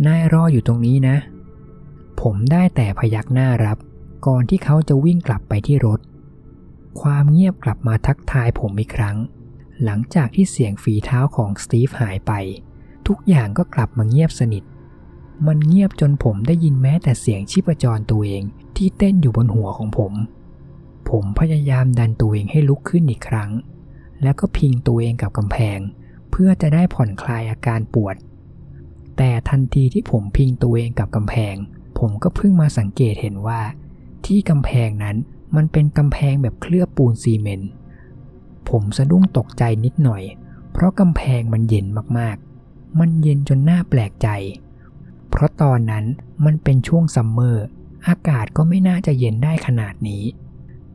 นายรออยู่ตรงนี้นะ ผมได้แต่พยักหน้ารับ ก่อนที่เขาจะวิ่งกลับไปที่รถ ความเงียบกลับมาทักทายผมอีกครั้ง หลังจากที่เสียงฝีเท้าของสตีฟหายไป ทุกอย่างก็กลับมาเงียบสนิท มันเงียบจนผมได้ยินแม้แต่เสียงชีพจรตัวเองที่เต้นอยู่บนหัวของผม ผมพยายามดันตัวเองให้ลุกขึ้นอีกครั้ง แล้วก็พิงตัวเองกับกำแพง เพื่อจะได้ผ่อนคลายอาการปวด แต่ทันทีที่ผมพิงตัวเองกับกำแพง ผมก็เพิ่งมาสังเกตเห็นว่า ที่กำแพงนั้นมันเป็นกำแพงแบบเคลือบปูนซีเมนต์ผมสะดุ้งตกใจนิดหน่อย เพราะกำแพงมันเย็นมากๆ มันเย็นจนหน่าแปลกใจ เพราะตอนนั้นมันเป็นช่วงซัมเมอร์อากาศก็ไม่น่าจะเย็นได้ขนาดนี้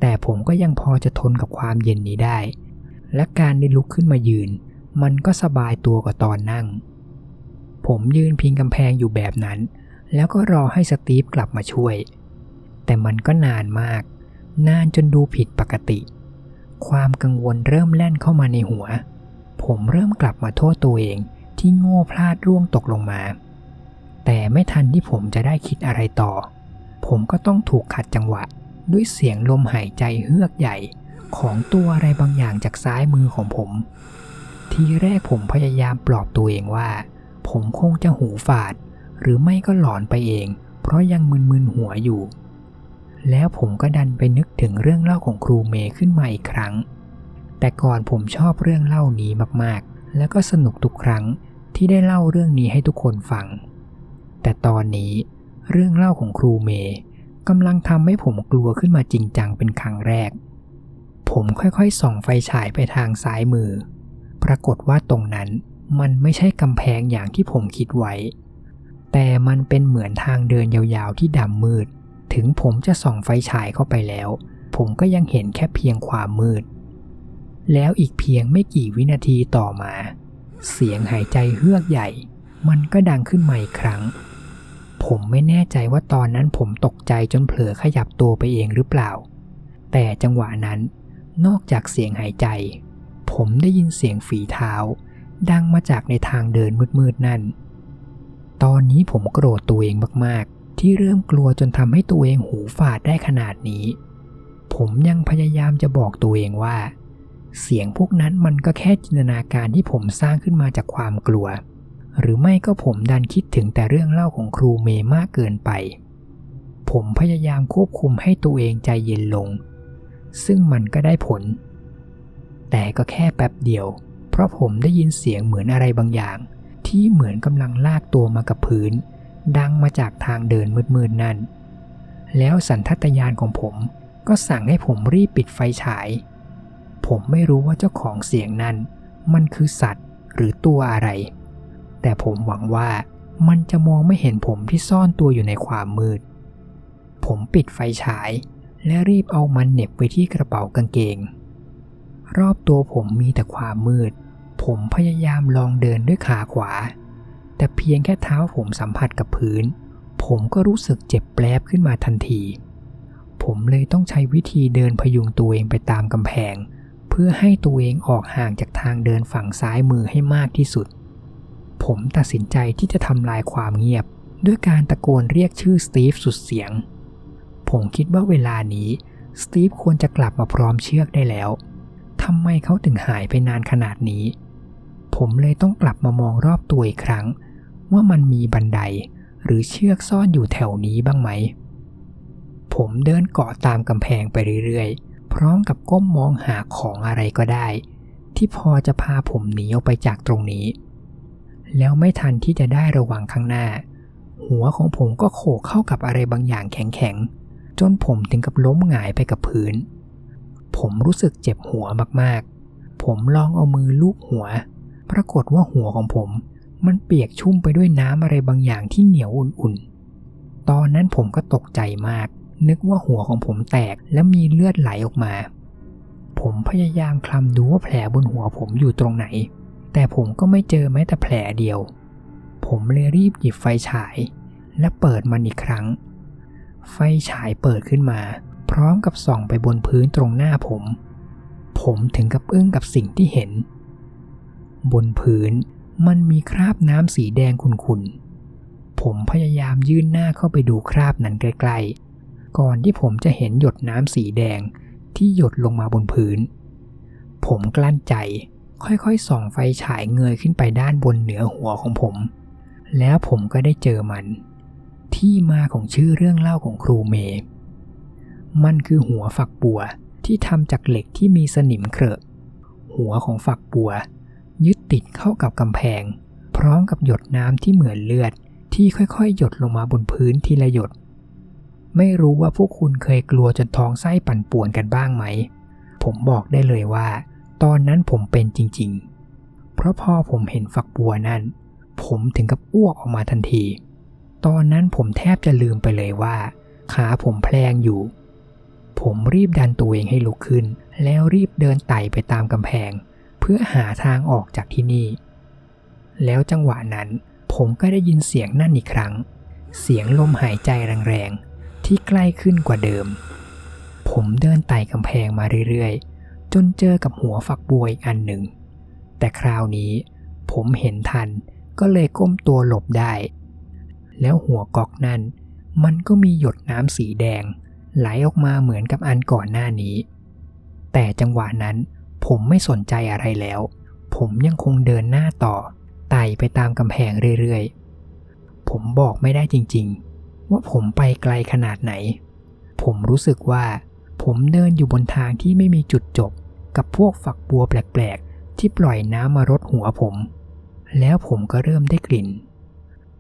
แต่ผมก็ยังพอจะทนกับความเย็นนี้ได้ และการได้ลุกขึ้นมายืน มันก็สบายตัวกว่าตอนนั่ง ผมยืนพิงกำแพงอยู่แบบนั้น แล้วก็รอให้สตีฟกลับมาช่วย แต่มันก็นานมาก นานจนดูผิดปกติ ความกังวลเริ่มแล่นเข้ามาในหัว ผมเริ่มกลับมาโทษตัวเองที่โง่พลาดร่วงตกลงมา แต่ไม่ทันที่ผมจะได้คิดอะไรต่อ ผมก็ต้องถูกขัดจังหวะ ด้วยเสียงลมหายใจเฮือกใหญ่ ของตัวอะไรบางอย่างจากซ้ายมือของผม ทีแรกผมพยายามปลอบตัวเองว่า ผมคงจะหูฝาด หรือไม่ก็หลอนไปเอง เพราะยังมึนๆหัวอยู่ แล้วผมก็ดันไปนึกถึงเรื่องเล่าของครูเมย์ขึ้นมาอีกครั้ง แต่ก่อนผมชอบเรื่องเล่านี้มากๆ แล้วก็สนุกทุกครั้งที่ได้เล่าเรื่องนี้ให้ทุกคนฟัง แต่ตอนนี้เรื่องเล่าของครูเมย์กำลังทำให้ผมกลัวขึ้นมาจริงจังเป็นครั้งแรก ผมค่อยๆส่องไฟฉายไปทางซ้ายมือ ปรากฏว่าตรงนั้น มันไม่ใช่กำแพงอย่างที่ผมคิดไว้ แต่มันเป็นเหมือนทางเดินยาวๆที่ดำมืด ถึงผมจะส่องไฟฉายเข้าไปแล้ว ผมก็ยังเห็นแค่เพียงความมืด แล้วอีกเพียงไม่กี่วินาทีต่อมา เสียงหายใจเฮือกใหญ่ มันก็ดังขึ้นมาอีกครั้ง ผมไม่แน่ใจว่าตอนนั้นผมตกใจจนเผลอขยับตัวไปเองหรือเปล่า แต่จังหวะนั้น นอกจากเสียงหายใจ ผมได้ยินเสียงฝีเท้า ดังมาจากในทางเดินมืดๆนั่น ตอนนี้ผมโกรธตัวเองมากๆ ที่เริ่มกลัวจนทำให้ตัวเองหูฝาดได้ขนาดนี้ ผมยังพยายามจะบอกตัวเองว่า เสียงพวกนั้นมันก็แค่จินตนาการที่ผมสร้างขึ้นมาจากความกลัว หรือไม่ก็ผมดันคิดถึงแต่เรื่องเล่าของครูเมย์มากเกินไป ผมพยายามควบคุมให้ตัวเองใจเย็นลง ซึ่งมันก็ได้ผล แต่ก็แค่แป๊บเดียว เพราะผมได้ยินเสียงเหมือนอะไรบางอย่าง ที่เหมือนกำลังลากตัวมากับพื้น ดังมาจากทางเดินมืดๆนั่น แล้วสันทัตยานของผมก็สั่งให้ผมรีบปิดไฟฉาย ผมไม่รู้ว่าเจ้าของเสียงนั้น มันคือสัตว์หรือตัวอะไร แต่ผมหวังว่ามันจะมองไม่เห็นผมที่ซ่อนตัวอยู่ในความมืด ผมปิดไฟฉาย และรีบเอามันเหน็บไว้ที่กระเป๋ากางเกง รอบตัวผมมีแต่ความมืด ผมพยายามลองเดินด้วยขาขวา แต่เพียงแค่เท้าผมสัมผัสกับพื้น ผมก็รู้สึกเจ็บแปลบขึ้นมาทันที ผมเลยต้องใช้วิธีเดินพยุงตัวเองไปตามกำแพง เพื่อให้ตัวเองออกห่างจากทางเดินฝั่งซ้ายมือให้มากที่สุด ผมตัดสินใจที่จะทำลายความเงียบ ด้วยการตะโกนเรียกชื่อสตีฟสุดเสียง ผมคิดว่าเวลานี้สตีฟควรจะกลับมาพร้อมเชือกได้แล้วทำไมเขาถึงหายไปนานขนาดนี้ ผมเลยต้องกลับมามองรอบตัวอีกครั้ง ว่ามันมีบันไดหรือเชือกซ่อนอยู่แถวนี้บ้างไหม ผมเดินเกาะตามกำแพงไปเรื่อยๆ พร้อมกับก้มมองหาของอะไรก็ได้ ที่พอจะพาผมหนีออกไปจากตรงนี้ แล้วไม่ทันที่จะได้ระวังข้างหน้า หัวของผมก็โขกเข้ากับอะไรบางอย่างแข็งๆ จนผมถึงกับล้มหงายไปกับพื้น ผมรู้สึกเจ็บหัวมากๆ ผมลองเอามือลูบหัว ปรากฏว่าหัวของผม มันเปียกชุ่มไปด้วยน้ำอะไรบางอย่างที่เหนียวอุ่นๆ ตอนนั้นผมก็ตกใจมาก นึกว่าหัวของผมแตกและมีเลือดไหลออกมา ผมพยายามคลำดูว่าแผลบนหัวผมอยู่ตรงไหน แต่ผมก็ไม่เจอแม้แต่แผลเดียว ผมเลยรีบหยิบไฟฉาย และเปิดมันอีกครั้ง ไฟฉายเปิดขึ้นมา พร้อมกับส่องไปบนพื้นตรงหน้าผม ผมถึงกับอึ้งกับสิ่งที่เห็น บนพื้นมันมีคราบน้ำสีแดงขุ่นๆ ผมพยายามยื่นหน้าเข้าไปดูคราบนั้นใกล้ๆ ก่อนที่ผมจะเห็นหยดน้ำสีแดงที่หยดลงมาบนพื้น ผมกลั้นใจค่อยๆ ส่องไฟฉายเงยขึ้นไปด้านบนเหนือหัวของผม แล้วผมก็ได้เจอมัน ที่มาของชื่อเรื่องเล่าของครูเมย์มันคือหัวฝักบัวที่ทำจากเหล็กที่มีสนิมเครอะหัวของฝักบัว ยึดติดเข้ากับกำแพง พร้อมกับหยดน้ำที่เหมือนเลือดที่ค่อยๆ หยดลงมาบนพื้นทีละหยด ไม่รู้ว่าพวกคุณเคยกลัวจนท้องไส้ปั่นป่วนกันบ้างไหม ผมบอกได้เลยว่า ตอนนั้นผมเป็นจริงๆ เพราะพอผมเห็นฝักบัวนั้นผมถึงกับอ้วกออกมาทันที ตอนนั้นผมแทบจะลืมไปเลยว่า ขาผมแพลงอยู่ ผมรีบดันตัวเองให้ลุกขึ้น แล้วรีบเดินไต่ไปตามกำแพง พื่อหาทางออกจากที่นี่ แล้วจังหวะนั้นผมก็ได้ยินเสียงนั่นอีกครั้ง เสียงลมหายใจแรงๆ ที่ใกล้ขึ้นกว่าเดิม ผมเดินไต่กำแพงมาเรื่อยๆ จนเจอกับหัวฝักบัวอีกอันหนึ่ง แต่คราวนี้ผมเห็นทันก็เลยก้มตัวหลบได้ แล้วหัวกอกนั้นมันก็มีหยดน้ำสีแดง ไหลออกมาเหมือนกับอันก่อนหน้านี้ แต่จังหวะนั้น ผมไม่สนใจอะไรแล้ว ผมยังคงเดินหน้าต่อ ไต่ไปตามกำแพงเรื่อยๆ ผมบอกไม่ได้จริงๆ ว่าผมไปไกลขนาดไหน ผมรู้สึกว่า ผมเดินอยู่บนทางที่ไม่มีจุดจบ กับพวกฝักบัวแปลกๆ ที่ปล่อยน้ำมารดหัวผม แล้วผมก็เริ่มได้กลิ่น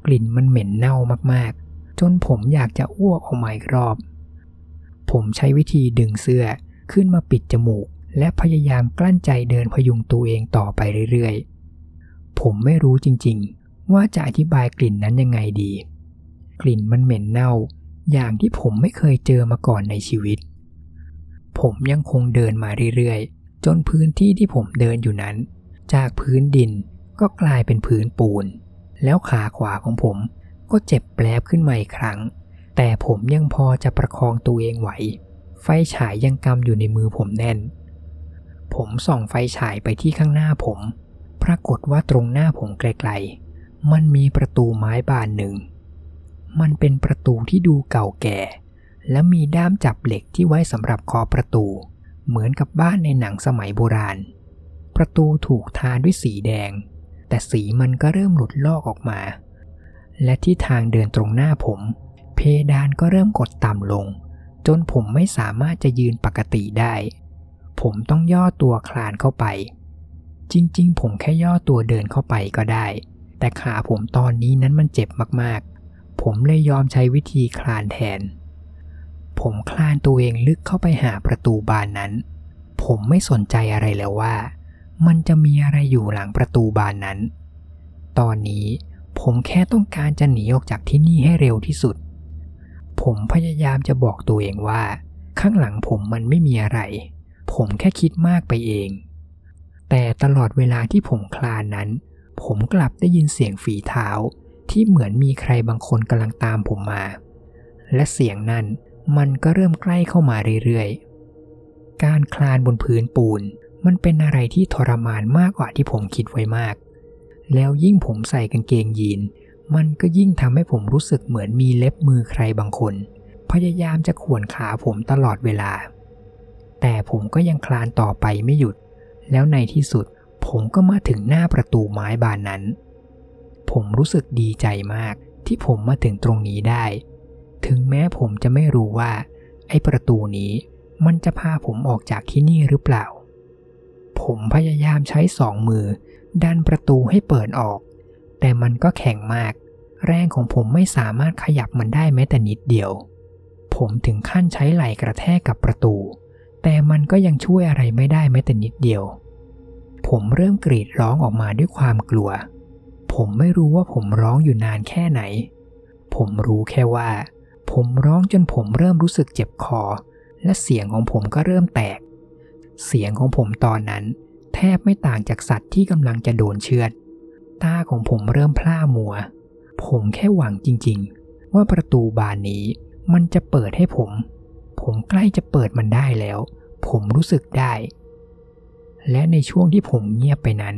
กลิ่นมันเหม็นเน่ามากๆ จนผมอยากจะอ้วกออกมาอีกรอบ ผมใช้วิธีดึงเสื้อขึ้นมาปิดจมูก และพยายามกลั้นใจเดินพยุงตัวเองต่อไปเรื่อยๆ ผมไม่รู้จริงๆ ว่าจะอธิบายกลิ่นนั้นยังไงดี กลิ่นมันเหม็นเน่า อย่างที่ผมไม่เคยเจอมาก่อนในชีวิต ผมยังคงเดินมาเรื่อยๆ จนพื้นที่ที่ผมเดินอยู่นั้น จากพื้นดินก็กลายเป็นพื้นปูน แล้วขาขวาของผมก็เจ็บแปลบขึ้นมาอีกครั้ง แต่ผมยังพอจะประคองตัวเองไหว ไฟฉายยังกำอยู่ในมือผมแน่น ผมส่องไฟฉายไปที่ข้างหน้าผม ปรากฏว่าตรงหน้าผมไกลๆ มันมีประตูไม้บานหนึ่ง มันเป็นประตูที่ดูเก่าแก่ และมีด้ามจับเหล็กที่ไว้สำหรับเคาะประตู เหมือนกับบ้านในหนังสมัยโบราณ ประตูถูกทาด้วยสีแดง แต่สีมันก็เริ่มหลุดลอกออกมา และที่ทางเดินตรงหน้าผม เพดานก็เริ่มกดต่ำลง จนผมไม่สามารถจะยืนปกติได้ ผมต้องย่อตัวคลานเข้าไป จริง ๆ ผมแค่ย่อตัวเดินเข้าไปก็ได้ แต่ขาผมตอนนี้นั้นมันเจ็บมากๆ ผมเลยยอมใช้วิธีคลานแทน ผมคลานตัวเองลึกเข้าไปหาประตูบานนั้น ผมไม่สนใจอะไรแล้วว่า มันจะมีอะไรอยู่หลังประตูบานนั้น ตอนนี้ผมแค่ต้องการจะหนีออกจากที่นี่ให้เร็วที่สุด ผมพยายามจะบอกตัวเองว่า ข้างหลังผมมันไม่มีอะไร ผมแค่คิดมากไปเอง แต่ตลอดเวลาที่ผมคลานนั้น ผมกลับได้ยินเสียงฝีเท้าที่เหมือนมีใครบางคนกำลังตามผมมา และเสียงนั้นมันก็เริ่มใกล้เข้ามาเรื่อยๆ การคลานบนพื้นปูน มันเป็นอะไรที่ทรมานมากกว่าที่ผมคิดไว้มาก แล้วยิ่งผมใส่กางเกงยีน มันก็ยิ่งทำให้ผมรู้สึกเหมือนมีเล็บมือใครบางคน พยายามจะข่วนขาผมตลอดเวลา แต่ผมก็ยังคลานต่อไปไม่หยุด แล้วในที่สุดผมก็มาถึงหน้าประตูไม้บานนั้น ผมรู้สึกดีใจมากที่ผมมาถึงตรงนี้ได้ ถึงแม้ผมจะไม่รู้ว่า ไอ้ประตูนี้มันจะพาผมออกจากที่นี่หรือเปล่า ผมพยายามใช้สองมือ ดันประตูให้เปิดออก แต่มันก็แข็งมาก แรงของผมไม่สามารถขยับมันได้แม้แต่นิดเดียว ผมถึงขั้นใช้ไหล่กระแทกกับประตู แต่มันก็ยังช่วยอะไรไม่ได้แม้แต่นิดเดียว ผมเริ่มกรีดร้องออกมาด้วยความกลัว ผมไม่รู้ว่าผมร้องอยู่นานแค่ไหน ผมรู้แค่ว่า ผมร้องจนผมเริ่มรู้สึกเจ็บคอ และเสียงของผมก็เริ่มแตก เสียงของผมตอนนั้น แทบไม่ต่างจากสัตว์ที่กำลังจะโดนเชือด ตาของผมเริ่มพล่ามัว ผมแค่หวังจริง ๆ ว่าประตูบานนี้มันจะเปิดให้ผม ผมใกล้จะเปิดมันได้แล้ว ผมรู้สึกได้ และในช่วงที่ผมเงียบไปนั้น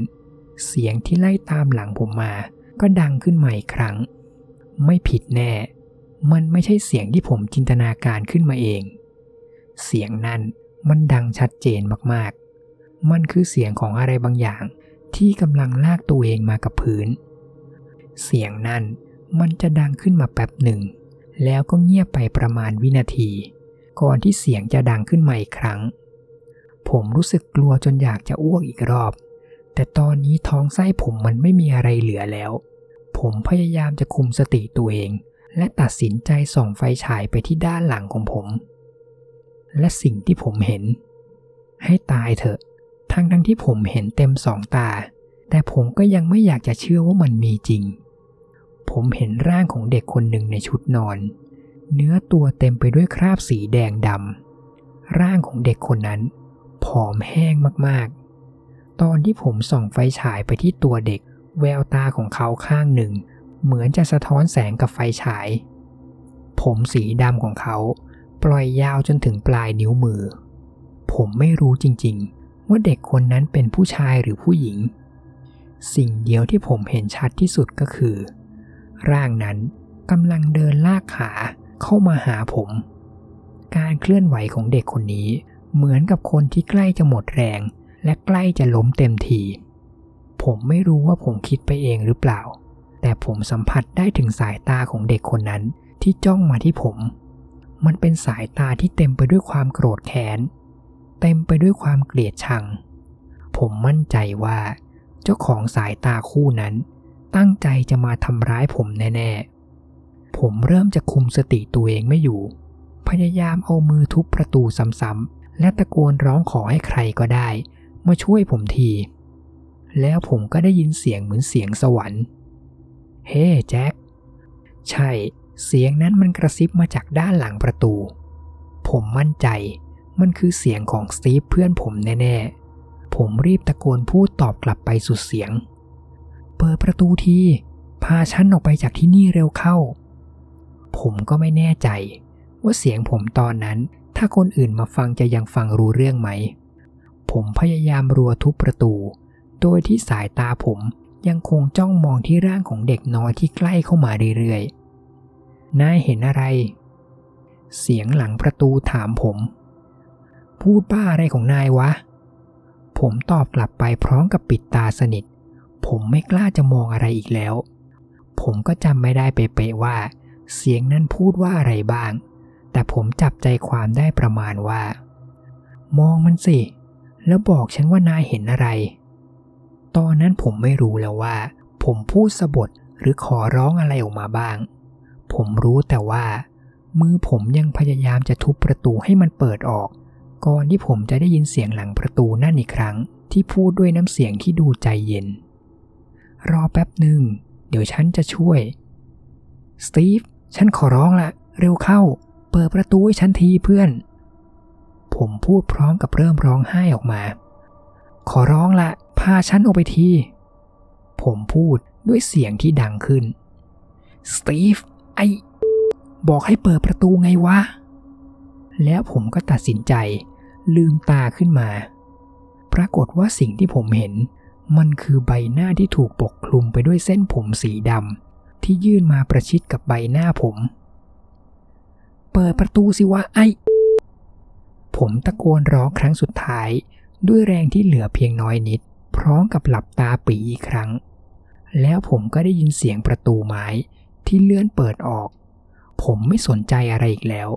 เสียงที่ไล่ตามหลังผมมา ก็ดังขึ้นใหม่ครั้ง ไม่ผิดแน่ มันไม่ใช่เสียงที่ผมจินตนาการขึ้นมาเอง เสียงนั้นมันดังชัดเจนมากๆ มันคือเสียงของอะไรบางอย่างที่กำลังลากตัวเองมากับพื้น เสียงนั้นมันจะดังขึ้นมาแป๊บหนึ่ง แล้วก็เงียบไปประมาณวินาที ก่อนที่เสียงจะดังขึ้นมาอีกครั้ง ผมรู้สึกกลัวจนอยากจะอ้วกอีกรอบ แต่ตอนนี้ท้องไส้ผมมันไม่มีอะไรเหลือแล้ว ผมพยายามจะคุมสติตัวเอง และตัดสินใจส่องไฟฉายไปที่ด้านหลังของผม และสิ่งที่ผมเห็น ให้ตายเถอะ ทั้งทั้งที่ผมเห็นเต็มสองตา แต่ผมก็ยังไม่อยากจะเชื่อว่ามันมีจริง ผมเห็นร่างของเด็กคนหนึ่งในชุดนอน เนื้อตัวเต็มไปด้วยคราบสีแดงดำ ร่างของเด็กคนนั้น ผอมแห้งมากๆ ตอนที่ผมส่องไฟฉายไปที่ตัวเด็ก แววตาของเขาข้างหนึ่ง เหมือนจะสะท้อนแสงกับไฟฉาย ผมสีดำของเขา ปล่อยยาวจนถึงปลายนิ้วมือ ผมไม่รู้จริงๆ ว่าเด็กคนนั้นเป็นผู้ชายหรือผู้หญิง สิ่งเดียวที่ผมเห็นชัดที่สุดก็คือ ร่างนั้นกำลังเดินลากขา เข้ามาหาผม การเคลื่อนไหวของเด็กคนนี้ เหมือนกับคนที่ใกล้จะหมดแรง และใกล้จะล้มเต็มทีผมไม่รู้ว่าผมคิดไปเองหรือเปล่า แต่ผมสัมผัสได้ถึงสายตาของเด็กคนนั้นที่จ้องมาที่ผม มันเป็นสายตาที่เต็มไปด้วยความโกรธแค้น เต็มไปด้วยความเกลียดชัง ผมมั่นใจว่า เจ้าของสายตาคู่นั้น ตั้งใจจะมาทำร้ายผมแน่ๆ ผมเริ่มจะคุมสติตัวเองไม่อยู่ พยายามเอามือทุบประตูซ้ำๆ และตะโกนร้องขอให้ใครก็ได้ มาช่วยผมที แล้วผมก็ได้ยินเสียงเหมือนเสียงสวรรค์ เฮ้แจ็ค ใช่ เสียงนั้นมันกระซิบมาจากด้านหลังประตู ผมมั่นใจ มันคือเสียงของสตีฟเพื่อนผมแน่ๆ ผมรีบตะโกนพูดตอบกลับไปสุดเสียง เปิดประตูที พาฉันออกไปจากที่นี่เร็วเข้า ผมก็ไม่แน่ใจ ว่าเสียงผมตอนนั้น ถ้าคนอื่นมาฟังจะยังฟังรู้เรื่องไหม ผมพยายามรัวทุบประตู โดยที่สายตาผมยังคงจ้องมองที่ร่างของเด็กน้อยที่ใกล้เข้ามาเรื่อยๆนายเห็นอะไร เสียงหลังประตูถามผม พูดบ้าอะไรของนายวะ ผมตอบกลับไปพร้อมกับปิดตาสนิท ผมไม่กล้าจะมองอะไรอีกแล้ว ผมก็จำไม่ได้เป๊ะๆว่า เสียงนั้นพูดว่าอะไรบ้าง แต่ผมจับใจความได้ประมาณว่า มองมันสิ แล้วบอกฉันว่านายเห็นอะไร ตอนนั้นผมไม่รู้แล้วว่า ผมพูดสะบดหรือขอร้องอะไรออกมาบ้าง ผมรู้แต่ว่า มือผมยังพยายามจะทุบประตูให้มันเปิดออก ก่อนที่ผมจะได้ยินเสียงหลังประตูนั่นอีกครั้ง ที่พูดด้วยน้ำเสียงที่ดูใจเย็น รอแป๊บหนึ่งเดี๋ยวฉันจะช่วยสตีฟ ฉันขอร้องละเร็วเข้า เปิดประตูให้ฉันทีเพื่อน ผมพูดพร้อมกับเริ่มร้องไห้ออกมา ขอร้องละพาฉันออกไปที ผมพูดด้วยเสียงที่ดังขึ้น สตีฟ ไอ บอกให้เปิดประตูไงวะ แล้วผมก็ตัดสินใจ ลืมตาขึ้นมา ปรากฏว่าสิ่งที่ผมเห็น มันคือใบหน้าที่ถูกปกคลุมไปด้วยเส้นผมสีดำ ที่ยื่นมาประชิดกับใบหน้าผม เปิดประตูสิวะไอ ผมตะโกนร้องครั้งสุดท้าย ด้วยแรงที่เหลือเพียงน้อยนิด พร้อมกับหลับตาปีอีกครั้ง แล้วผมก็ได้ยินเสียงประตูไม้ที่เลื่อนเปิดออก ผมไม่สนใจอะไรอีกแล้ว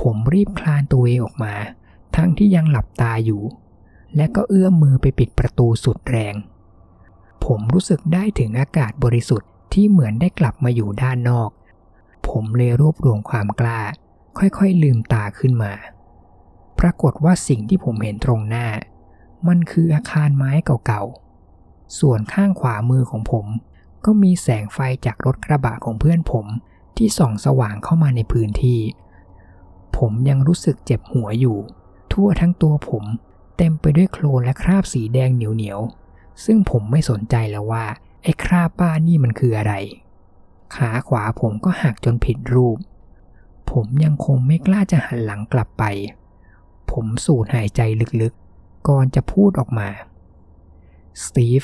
ผมรีบคลานตัวเองออกมา ทั้งที่ยังหลับตาอยู่ และก็เอื้อมมือไปปิดประตูสุดแรง ผมรู้สึกได้ถึงอากาศบริสุทธิ์ ที่เหมือนได้กลับมาอยู่ด้านนอก ผมเลยรวบรวมความกล้า ค่อยๆลืมตาขึ้นมา ปรากฏว่าสิ่งที่ผมเห็นตรงหน้า มันคืออาคารไม้เก่าๆ ส่วนข้างขวามือของผม ก็มีแสงไฟจากรถกระบะของเพื่อนผมที่ส่องสว่างเข้ามาในพื้นที่ ผมยังรู้สึกเจ็บหัวอยู่ ทั่วทั้งตัวผมเต็มไปด้วยโคลนและคราบสีแดงเหนียวๆ ซึ่งผมไม่สนใจแล้วว่า ไอ้คราบป้านี่มันคืออะไร ขาขวาผมก็หักจนผิดรูป ผมยังคงไม่กล้าจะหันหลังกลับไป ผมสูดหายใจลึกๆ ก่อนจะพูดออกมา สตีฟ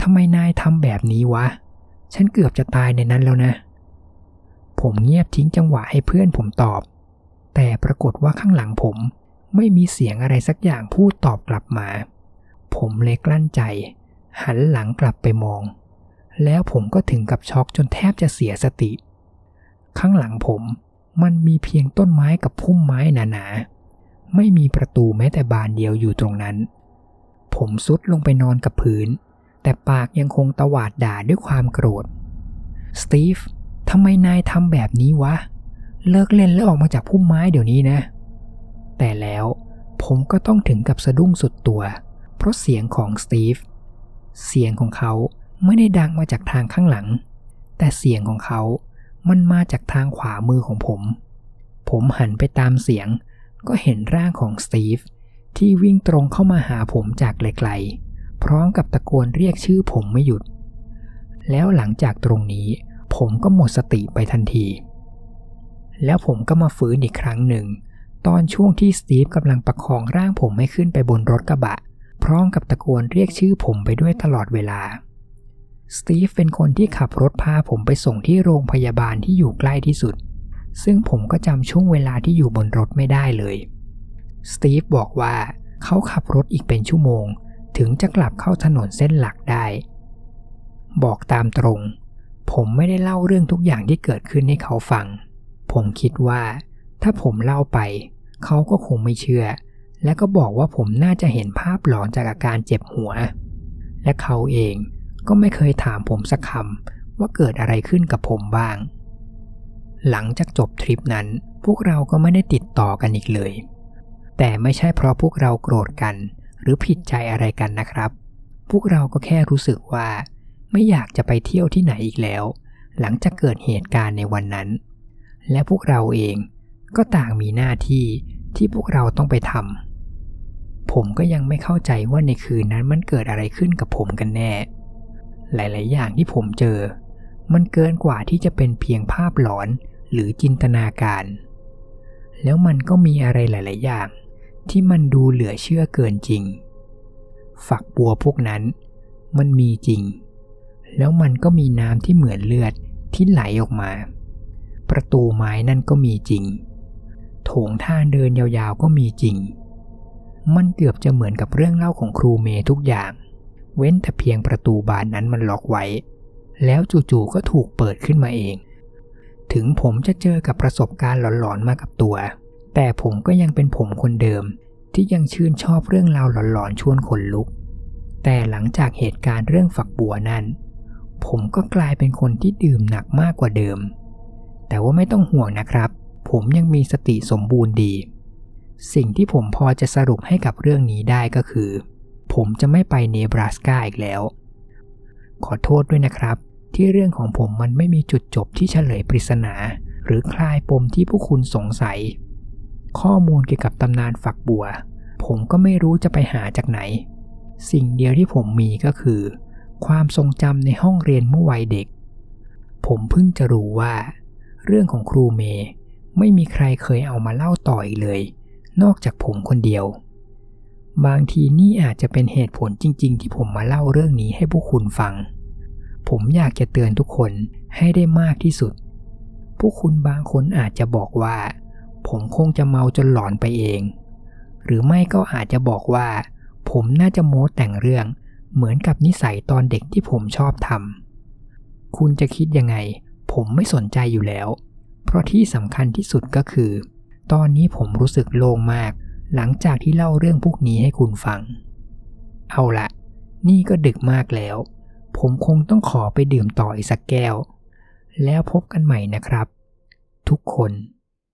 ทำไมนายทำแบบนี้วะ ฉันเกือบจะตายในนั้นแล้วนะ ผมเงียบทิ้งจังหวะให้เพื่อนผมตอบ แต่ปรากฏว่าข้างหลังผมไม่มีเสียงอะไรสักอย่างพูดตอบกลับมา ผมเลยกลั้นใจ หันหลังกลับไปมอง แล้วผมก็ถึงกับช็อกจนแทบจะเสียสติ ข้างหลังผมมันมีเพียงต้นไม้กับพุ่มไม้หนาๆ ไม่มีประตูแม้แต่บานเดียวอยู่ตรงนั้น ผมซุดลงไปนอนกับพื้น แต่ปากยังคงตวาดด่าด้วยความโกรธ สตีฟทำไมนายทำแบบนี้วะ เลิกเล่นแล้วออกมาจากพุ่มไม้เดี๋ยวนี้นะ แต่แล้วผมก็ต้องถึงกับสะดุ้งสุดตัว เพราะเสียงของสตีฟ เสียงของเขา ไม่ได้ดังมาจากทางข้างหลัง แต่เสียงของเขา มันมาจากทางขวามือของผม ผมหันไปตามเสียง ก็เห็นร่างของสตีฟที่วิ่งตรงเข้ามาหาผมจากไกลๆ พร้อมกับตะโกนเรียกชื่อผมไม่หยุด แล้วหลังจากตรงนี้ ผมก็หมดสติไปทันที แล้วผมก็มาฟื้นอีกครั้งหนึ่ง ตอนช่วงที่สตีฟกำลังประคองร่างผมให้ขึ้นไปบนรถกระบะ พร้อมกับตะโกนเรียกชื่อผมไปด้วยตลอดเวลา สตีฟเป็นคนที่ขับรถพาผมไปส่งที่โรงพยาบาลที่อยู่ใกล้ที่สุด ซึ่งผมก็จำช่วงเวลาที่อยู่บนรถไม่ได้เลย สตีฟบอกว่าเขาขับรถอีกเป็นชั่วโมง ถึงจะกลับเข้าถนนเส้นหลักได้ บอกตามตรง ผมไม่ได้เล่าเรื่องทุกอย่างที่เกิดขึ้นให้เขาฟัง ผมคิดว่า ถ้าผมเล่าไป เขาก็คงไม่เชื่อ และก็บอกว่าผมน่าจะเห็นภาพหลอนจากอาการเจ็บหัว และเขาเอง ก็ไม่เคยถามผมสักคำว่าเกิดอะไรขึ้นกับผมบ้าง หลังจากจบทริปนั้น พวกเราก็ไม่ได้ติดต่อกันอีกเลย แต่ไม่ใช่เพราะพวกเราโกรธกัน หรือผิดใจอะไรกันนะครับ พวกเราก็แค่รู้สึกว่า ไม่อยากจะไปเที่ยวที่ไหนอีกแล้ว หลังจากเกิดเหตุการณ์ในวันนั้น และพวกเราเองก็ต่างมีหน้าที่ที่พวกเราต้องไปทำผมก็ยังไม่เข้าใจว่าในคืนนั้นมันเกิดอะไรขึ้นกับผมกันแน่ หลาย ๆ อย่างที่ผมเจอ มันเกินกว่าที่จะเป็นเพียงภาพหลอนหรือจินตนาการ แล้วมันก็มีอะไรหลาย ๆ อย่าง ที่มันดูเหลือเชื่อเกินจริง ฝักบัวพวกนั้น มันมีจริง แล้วมันก็มีน้ำที่เหมือนเลือดที่ไหลออกมา ประตูไม้นั่นก็มีจริง โถงท่าเดินยาว ๆ ก็มีจริง มันเกือบจะเหมือนกับเรื่องเล่าของครูเมย์ทุกอย่าง เว้นแต่เพียงประตูบานนั้นมันล็อกไว้ แล้วจู่ๆก็ถูกเปิดขึ้นมาเอง ถึงผมจะเจอกับประสบการณ์หลอนๆมากับตัว แต่ผมก็ยังเป็นผมคนเดิมที่ยังชื่นชอบเรื่องราวหลอนๆชวนขนลุก แต่หลังจากเหตุการณ์เรื่องฝักบัวนั้น ผมก็กลายเป็นคนที่ดื่มหนักมากกว่าเดิม แต่ว่าไม่ต้องห่วงนะครับ ผมยังมีสติสมบูรณ์ดี สิ่งที่ผมพอจะสรุปให้กับเรื่องนี้ได้ก็คือ ผมจะไม่ไปเนบราสกาอีกแล้ว ขอโทษด้วยนะครับ ที่เรื่องของผมมันไม่มีจุดจบที่เฉลยปริศนา หรือคลายปมที่ผู้คุณสงสัย ข้อมูลเกี่ยวกับตำนานฝักบัว ผมก็ไม่รู้จะไปหาจากไหน สิ่งเดียวที่ผมมีก็คือ ความทรงจำในห้องเรียนเมื่อวัยเด็ก ผมเพิ่งจะรู้ว่า เรื่องของครูเมย์ไม่มีใครเคยเอามาเล่าต่ออีกเลย นอกจากผมคนเดียว บางทีนี่อาจจะเป็นเหตุผลจริง ๆ ที่ผมมาเล่าเรื่องนี้ให้พวกคุณฟัง ผมอยากจะเตือนทุกคนให้ได้มากที่สุด พวกคุณบางคนอาจจะบอกว่า ผมคงจะเมาจนหลอนไปเอง หรือไม่ก็อาจจะบอกว่า ผมน่าจะโม้แต่งเรื่อง เหมือนกับนิสัยตอนเด็กที่ผมชอบทำ คุณจะคิดยังไง ผมไม่สนใจอยู่แล้ว เพราะที่สำคัญที่สุดก็คือ ตอนนี้ผมรู้สึกโล่งมาก หลังจากที่เล่าเรื่องพวกนี้ให้คุณฟัง เอาละนี่ก็ดึกมากแล้ว ผมคงต้องขอไปดื่มต่ออีกสักแก้ว แล้วพบกันใหม่นะครับ ทุกคน